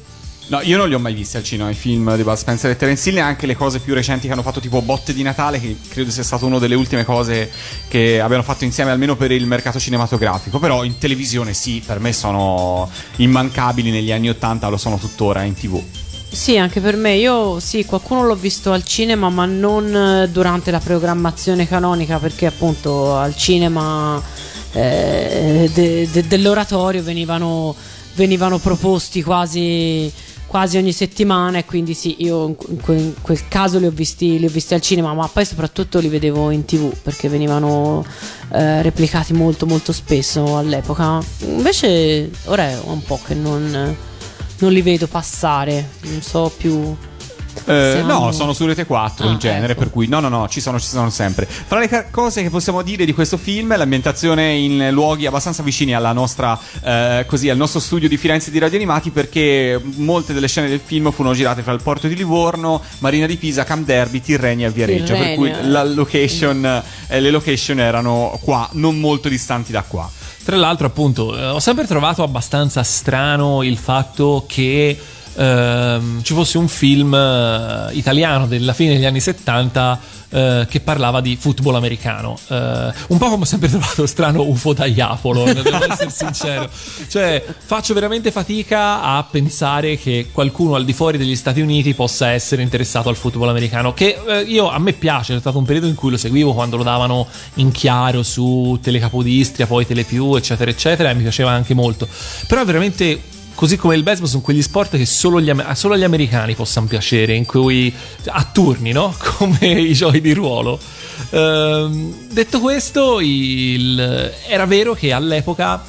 No, io non li ho mai visti al cinema i film di Bud Spencer e Terence Hill, neanche le cose più recenti che hanno fatto, tipo Botte di Natale, che credo sia stato una delle ultime cose che abbiano fatto insieme, almeno per il mercato cinematografico. Però in televisione sì, per me sono immancabili negli anni Ottanta, lo sono tuttora in tv. Sì, anche per me. Io sì, qualcuno l'ho visto al cinema, ma non eh, durante la programmazione canonica, perché appunto al cinema eh, de- de- dell'oratorio venivano, venivano proposti quasi, quasi ogni settimana e quindi sì, io in, in que- in quel caso li ho, visti, li ho visti al cinema, ma poi soprattutto li vedevo in tv perché venivano eh, replicati molto molto spesso all'epoca. Invece ora è un po' che non non li vedo passare, non so più. Eh, No, sono su Rete 4 Ah, in genere, ecco. per cui no, no, no, ci sono, ci sono sempre. Fra le ca- cose che possiamo dire di questo film è l'ambientazione in luoghi abbastanza vicini alla nostra, eh, così, al nostro studio di Firenze di Radio Animati, perché molte delle scene del film furono girate fra il porto di Livorno, Marina di Pisa, Camp Derby, Tirrenia e Viareggio, per cui la location, eh, le location erano qua, non molto distanti da qua. Tra l'altro, appunto, eh, ho sempre trovato abbastanza strano il fatto che ehm, ci fosse un film eh, italiano della fine degli anni 70 eh, che parlava di football americano. Eh, un po' come ho sempre trovato strano UFO da Iapolo, devo essere sincero. Cioè, faccio veramente fatica a pensare che qualcuno al di fuori degli Stati Uniti possa essere interessato al football americano. Che eh, io a me piace, è stato un periodo in cui lo seguivo quando lo davano in chiaro su Telecapodistria, poi Telepiù, eccetera, eccetera, e mi piaceva anche molto. Però è veramente così come il baseball sono quegli sport che solo gli, solo agli americani possano piacere, in cui a turni, no? Come i giochi di ruolo. Ehm, detto questo, il- era vero che all'epoca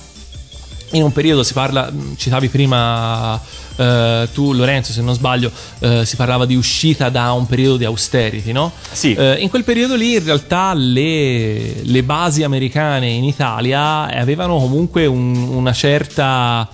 in un periodo si parla, citavi prima eh, tu Lorenzo se non sbaglio eh, si parlava di uscita da un periodo di austerity, no? Sì. Eh, in quel periodo lì in realtà le, le basi americane in Italia avevano comunque un- una certa...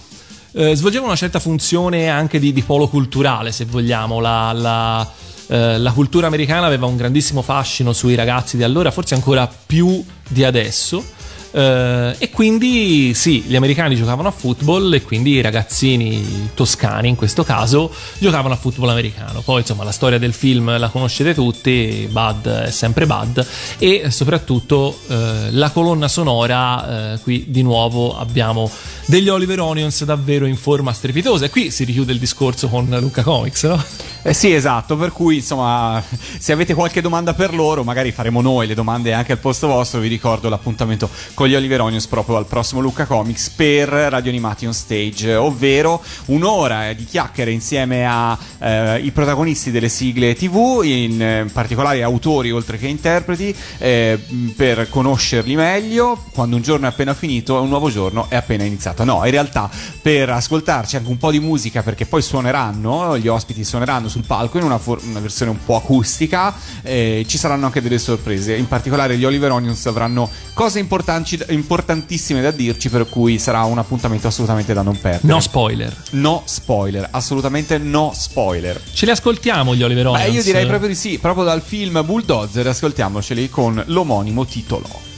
eh, svolgevano una certa funzione anche di, di polo culturale, se vogliamo. La, la- eh, la cultura americana aveva un grandissimo fascino sui ragazzi di allora, forse ancora più di adesso. Eh, e quindi sì, gli americani giocavano a football e quindi i ragazzini toscani in questo caso giocavano a football americano. Poi insomma la storia del film la conoscete tutti, Bud è sempre Bud e soprattutto eh, la colonna sonora, eh, qui di nuovo abbiamo degli Oliver Onions davvero in forma strepitosa e qui si richiude il discorso con Luca Comics, no? Eh sì, esatto, per cui insomma, se avete qualche domanda per loro, magari faremo noi le domande anche al posto vostro, vi ricordo l'appuntamento con gli Oliver Onions proprio al prossimo Lucca Comics per Radio Animati on Stage, ovvero un'ora di chiacchiere insieme ai protagonisti delle sigle TV, in eh, particolare autori oltre che interpreti, eh, per conoscerli meglio, quando un giorno è appena finito un nuovo giorno è appena iniziato. No, in realtà per ascoltarci anche un po' di musica, perché poi suoneranno, gli ospiti suoneranno sul palco in una, for- una versione un po' acustica, eh, ci saranno anche delle sorprese. In particolare gli Oliver Onions avranno cose importanti- importantissime da dirci, per cui sarà un appuntamento assolutamente da non perdere. No spoiler. No spoiler, assolutamente no spoiler. Ce li ascoltiamo gli Oliver Onions? Beh, io direi proprio di sì, proprio dal film Bulldozer, ascoltiamoceli con l'omonimo titolo.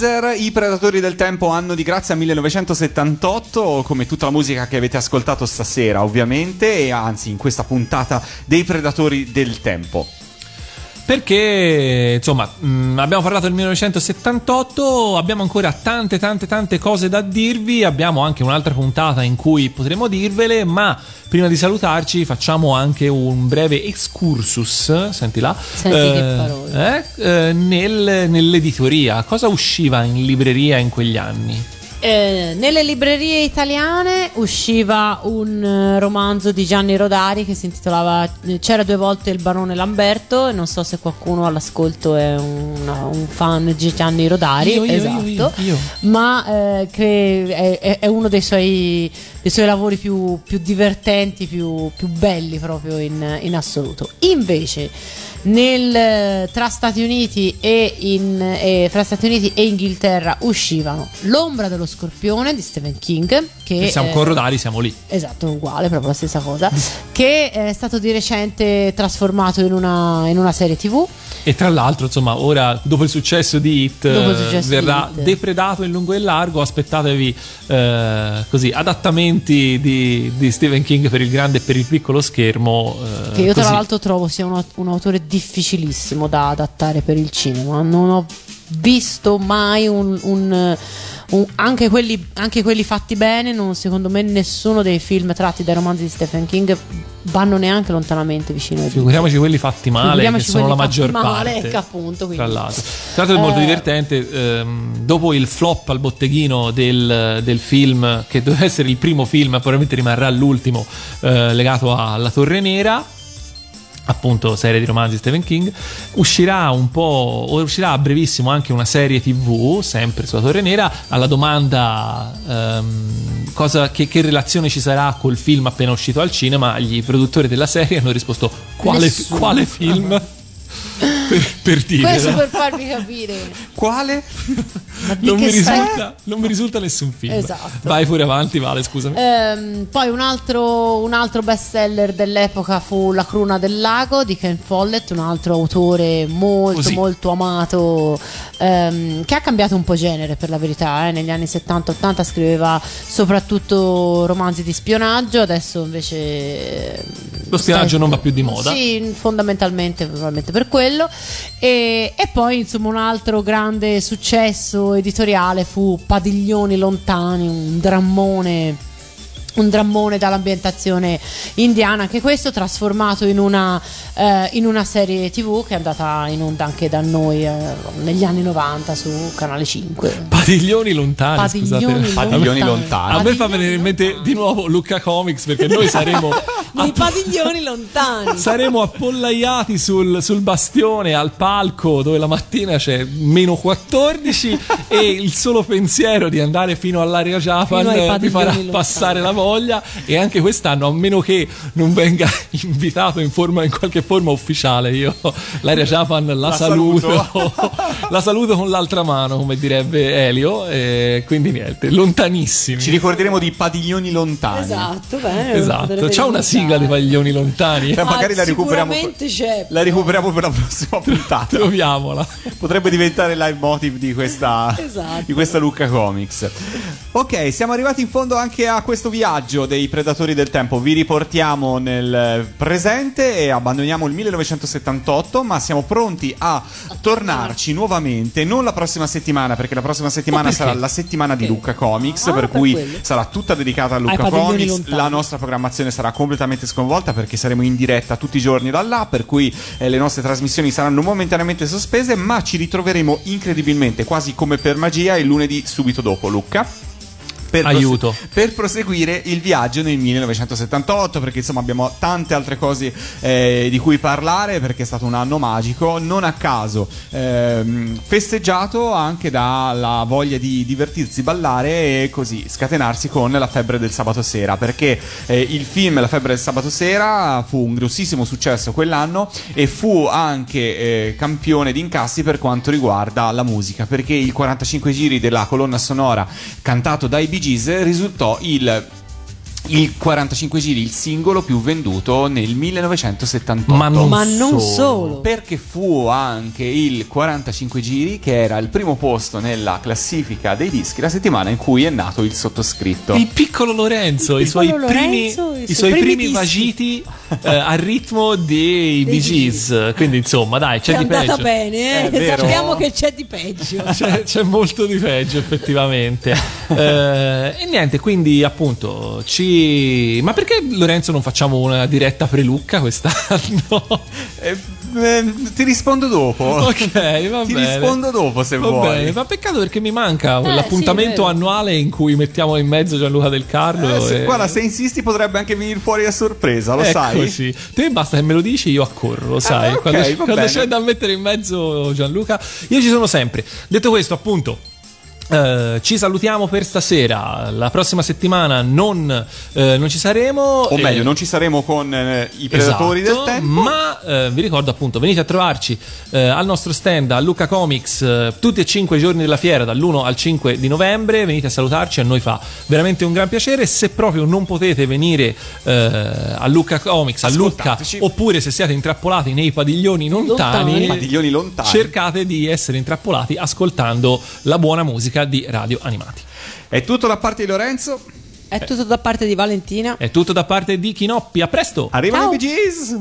Bulldozer, i Predatori del Tempo, anno di grazia 1978, come tutta la musica che avete ascoltato stasera ovviamente, e anzi in questa puntata dei Predatori del Tempo. Perché, insomma, mh, abbiamo parlato del 1978, abbiamo ancora tante, tante, tante cose da dirvi. Abbiamo anche un'altra puntata in cui potremo dirvele, ma prima di salutarci facciamo anche un breve excursus. Senti là. Senti che parole. eh, eh, nel- nell'editoria. Cosa usciva in libreria in quegli anni? Eh, nelle librerie italiane usciva un eh, romanzo di Gianni Rodari che si intitolava eh, C'era due volte il barone Lamberto e non so se qualcuno all'ascolto è un, un fan di Gianni Rodari Io, io, esatto io, ma eh, che è, è- è uno dei suoi, dei suoi lavori più, più divertenti, più, più belli proprio in, in assoluto. Invece, nel, tra, Stati Uniti e in, eh, fra Stati Uniti e Inghilterra uscivano L'ombra dello scorpione di Stephen King, che E siamo eh, con Rodari, siamo lì. Esatto, uguale, proprio la stessa cosa. che è stato di recente trasformato in una, in una serie TV. E tra l'altro, insomma, ora dopo il successo di il eh, successo di verrà Hit. depredato in lungo e in largo. Aspettatevi eh, così adattamenti di, di Stephen King per il grande e per il piccolo schermo. eh, Che io tra così. l'altro trovo sia un, un autore difficilissimo da adattare per il cinema. Non ho visto mai un. un- un- anche, quelli, anche quelli fatti bene, non- secondo me nessuno dei film tratti dai romanzi di Stephen King vanno neanche lontanamente vicino ai. Figuriamoci quelli fatti male, che sono la maggior male, parte. ecco, appunto, quindi. Tra l'altro, tra l'altro è molto Eh. divertente. ehm, dopo il flop al botteghino del, del film, che doveva essere il primo film, probabilmente rimarrà l'ultimo eh, legato alla Torre Nera. Appunto, serie di romanzi di Stephen King. Uscirà un po', o uscirà a brevissimo anche una serie TV, sempre sulla Torre Nera. Alla domanda ehm, cosa, che, che relazione ci sarà col film appena uscito al cinema, gli produttori della serie hanno risposto: Quale, quale film? per, per dire. Questo per farvi capire. Quale? Non, mi risulta, non mi risulta nessun film. Esatto. Vai pure avanti, Vale, scusami. Ehm, poi un altro, un altro best seller dell'epoca fu La cruna del lago di Ken Follett, un altro autore molto Così. molto amato ehm, che ha cambiato un po' genere per la verità. eh. Negli anni 70-80 scriveva soprattutto romanzi di spionaggio, adesso invece... ehm, Lo spionaggio non va più di moda. Sì, fondamentalmente probabilmente per quello. E, e poi insomma un altro grande successo editoriale fu Padiglioni lontani, un drammone un drammone dall'ambientazione indiana, anche questo trasformato in una, eh, in una serie tv che è andata in onda anche da noi eh, negli anni 90 su Canale 5. Padiglioni lontani. Padiglioni scusate. lontani. Padiglioni lontani. A me fa venire in mente di nuovo Luca Comics perché noi saremo, Nei padiglioni lontani. saremo appollaiati sul, sul bastione al palco dove la mattina c'è meno 14 e il solo pensiero di andare fino all'area Japan mi farà lontani. passare la voglia e anche quest'anno a meno che non venga invitato in, forma, in qualche forma ufficiale io l'area Japan la, La saluto, saluto. la saluto con l'altra mano come direbbe Elio e quindi niente lontanissimi Ci ricorderemo di padiglioni lontani. Esatto, bene. esatto c'è una sigla di paglioni lontani Cioè, magari Ah, la recuperiamo. Sicuramente c'è. La recuperiamo per la prossima puntata. troviamola Potrebbe diventare live motive di questa, Esatto. di questa Lucca Comics. Ok, siamo arrivati in fondo anche a questo viaggio dei Predatori del Tempo. Vi riportiamo nel presente e abbandoniamo il 1978, ma siamo pronti a tornarci nuovamente. Non la prossima settimana, perché la prossima settimana sarà la settimana di Lucca Comics, Ah, per per cui quello. sarà tutta dedicata a Lucca Comics. lontani. La nostra programmazione sarà completamente sconvolta perché saremo in diretta tutti i giorni da là, per cui eh, le nostre trasmissioni saranno momentaneamente sospese, ma ci ritroveremo incredibilmente, quasi come per magia, il lunedì subito dopo, Lucca. Per prose- Aiuto. per proseguire il viaggio nel 1978, perché insomma abbiamo tante altre cose eh, di cui parlare, perché è stato un anno magico, non a caso ehm, festeggiato anche dalla voglia di divertirsi, ballare e così scatenarsi con la febbre del sabato sera, perché eh, il film La febbre del sabato sera fu un grossissimo successo quell'anno e fu anche eh, campione di incassi per quanto riguarda la musica, perché il 45 giri della colonna sonora cantato dai Bee Gees risultò il il 45 giri, il singolo più venduto nel 1978. Ma non Ma non solo. Perché fu anche il 45 giri che era il primo posto nella classifica dei dischi la settimana in cui è nato il sottoscritto. Il piccolo Lorenzo, i suoi piccolo primi, Lorenzo, i i suoi suoi primi primi vagiti eh, al ritmo dei Bee Gees. Quindi insomma, dai, c'è È di andata peggio. bene, eh? È vero. sappiamo che c'è di peggio. C'è, c'è molto di peggio effettivamente Eh, e niente quindi appunto ci ma perché Lorenzo non facciamo una diretta prelucca quest'anno Eh, eh, ti rispondo dopo. ok va Ti bene rispondo dopo se Va vuoi. bene, ma peccato perché mi manca Eh, l'appuntamento sì, annuale in cui mettiamo in mezzo Gianluca Del Carlo. Eh, se- e- guarda, se insisti potrebbe anche venire fuori a sorpresa, lo sai? Eccoci. Te basta che me lo dici, io accorro, lo sai. Ah, ok, quando va quando c'è da mettere in mezzo Gianluca, io ci sono sempre. Detto questo, appunto. Eh, ci salutiamo per stasera. La prossima settimana non, eh, non ci saremo. O eh, meglio, non ci saremo con eh, i predatori Esatto, del tempo. Ma eh, vi ricordo appunto, venite a trovarci al nostro stand a Luca Comics tutti e cinque i giorni della fiera, dall'1 al 5 di novembre. Venite a salutarci, a noi fa veramente un gran piacere. Se proprio non potete venire a Luca Comics, a Ascoltateci. oppure se siete intrappolati nei padiglioni lontani, Lontani. Padiglioni lontani. cercate di essere intrappolati ascoltando la buona musica rubrica di Radio Animati. È tutto da parte di Lorenzo. È eh. tutto da parte di Valentina. È tutto da parte di Kinoppi. A presto. Arrivano i Bee Gees.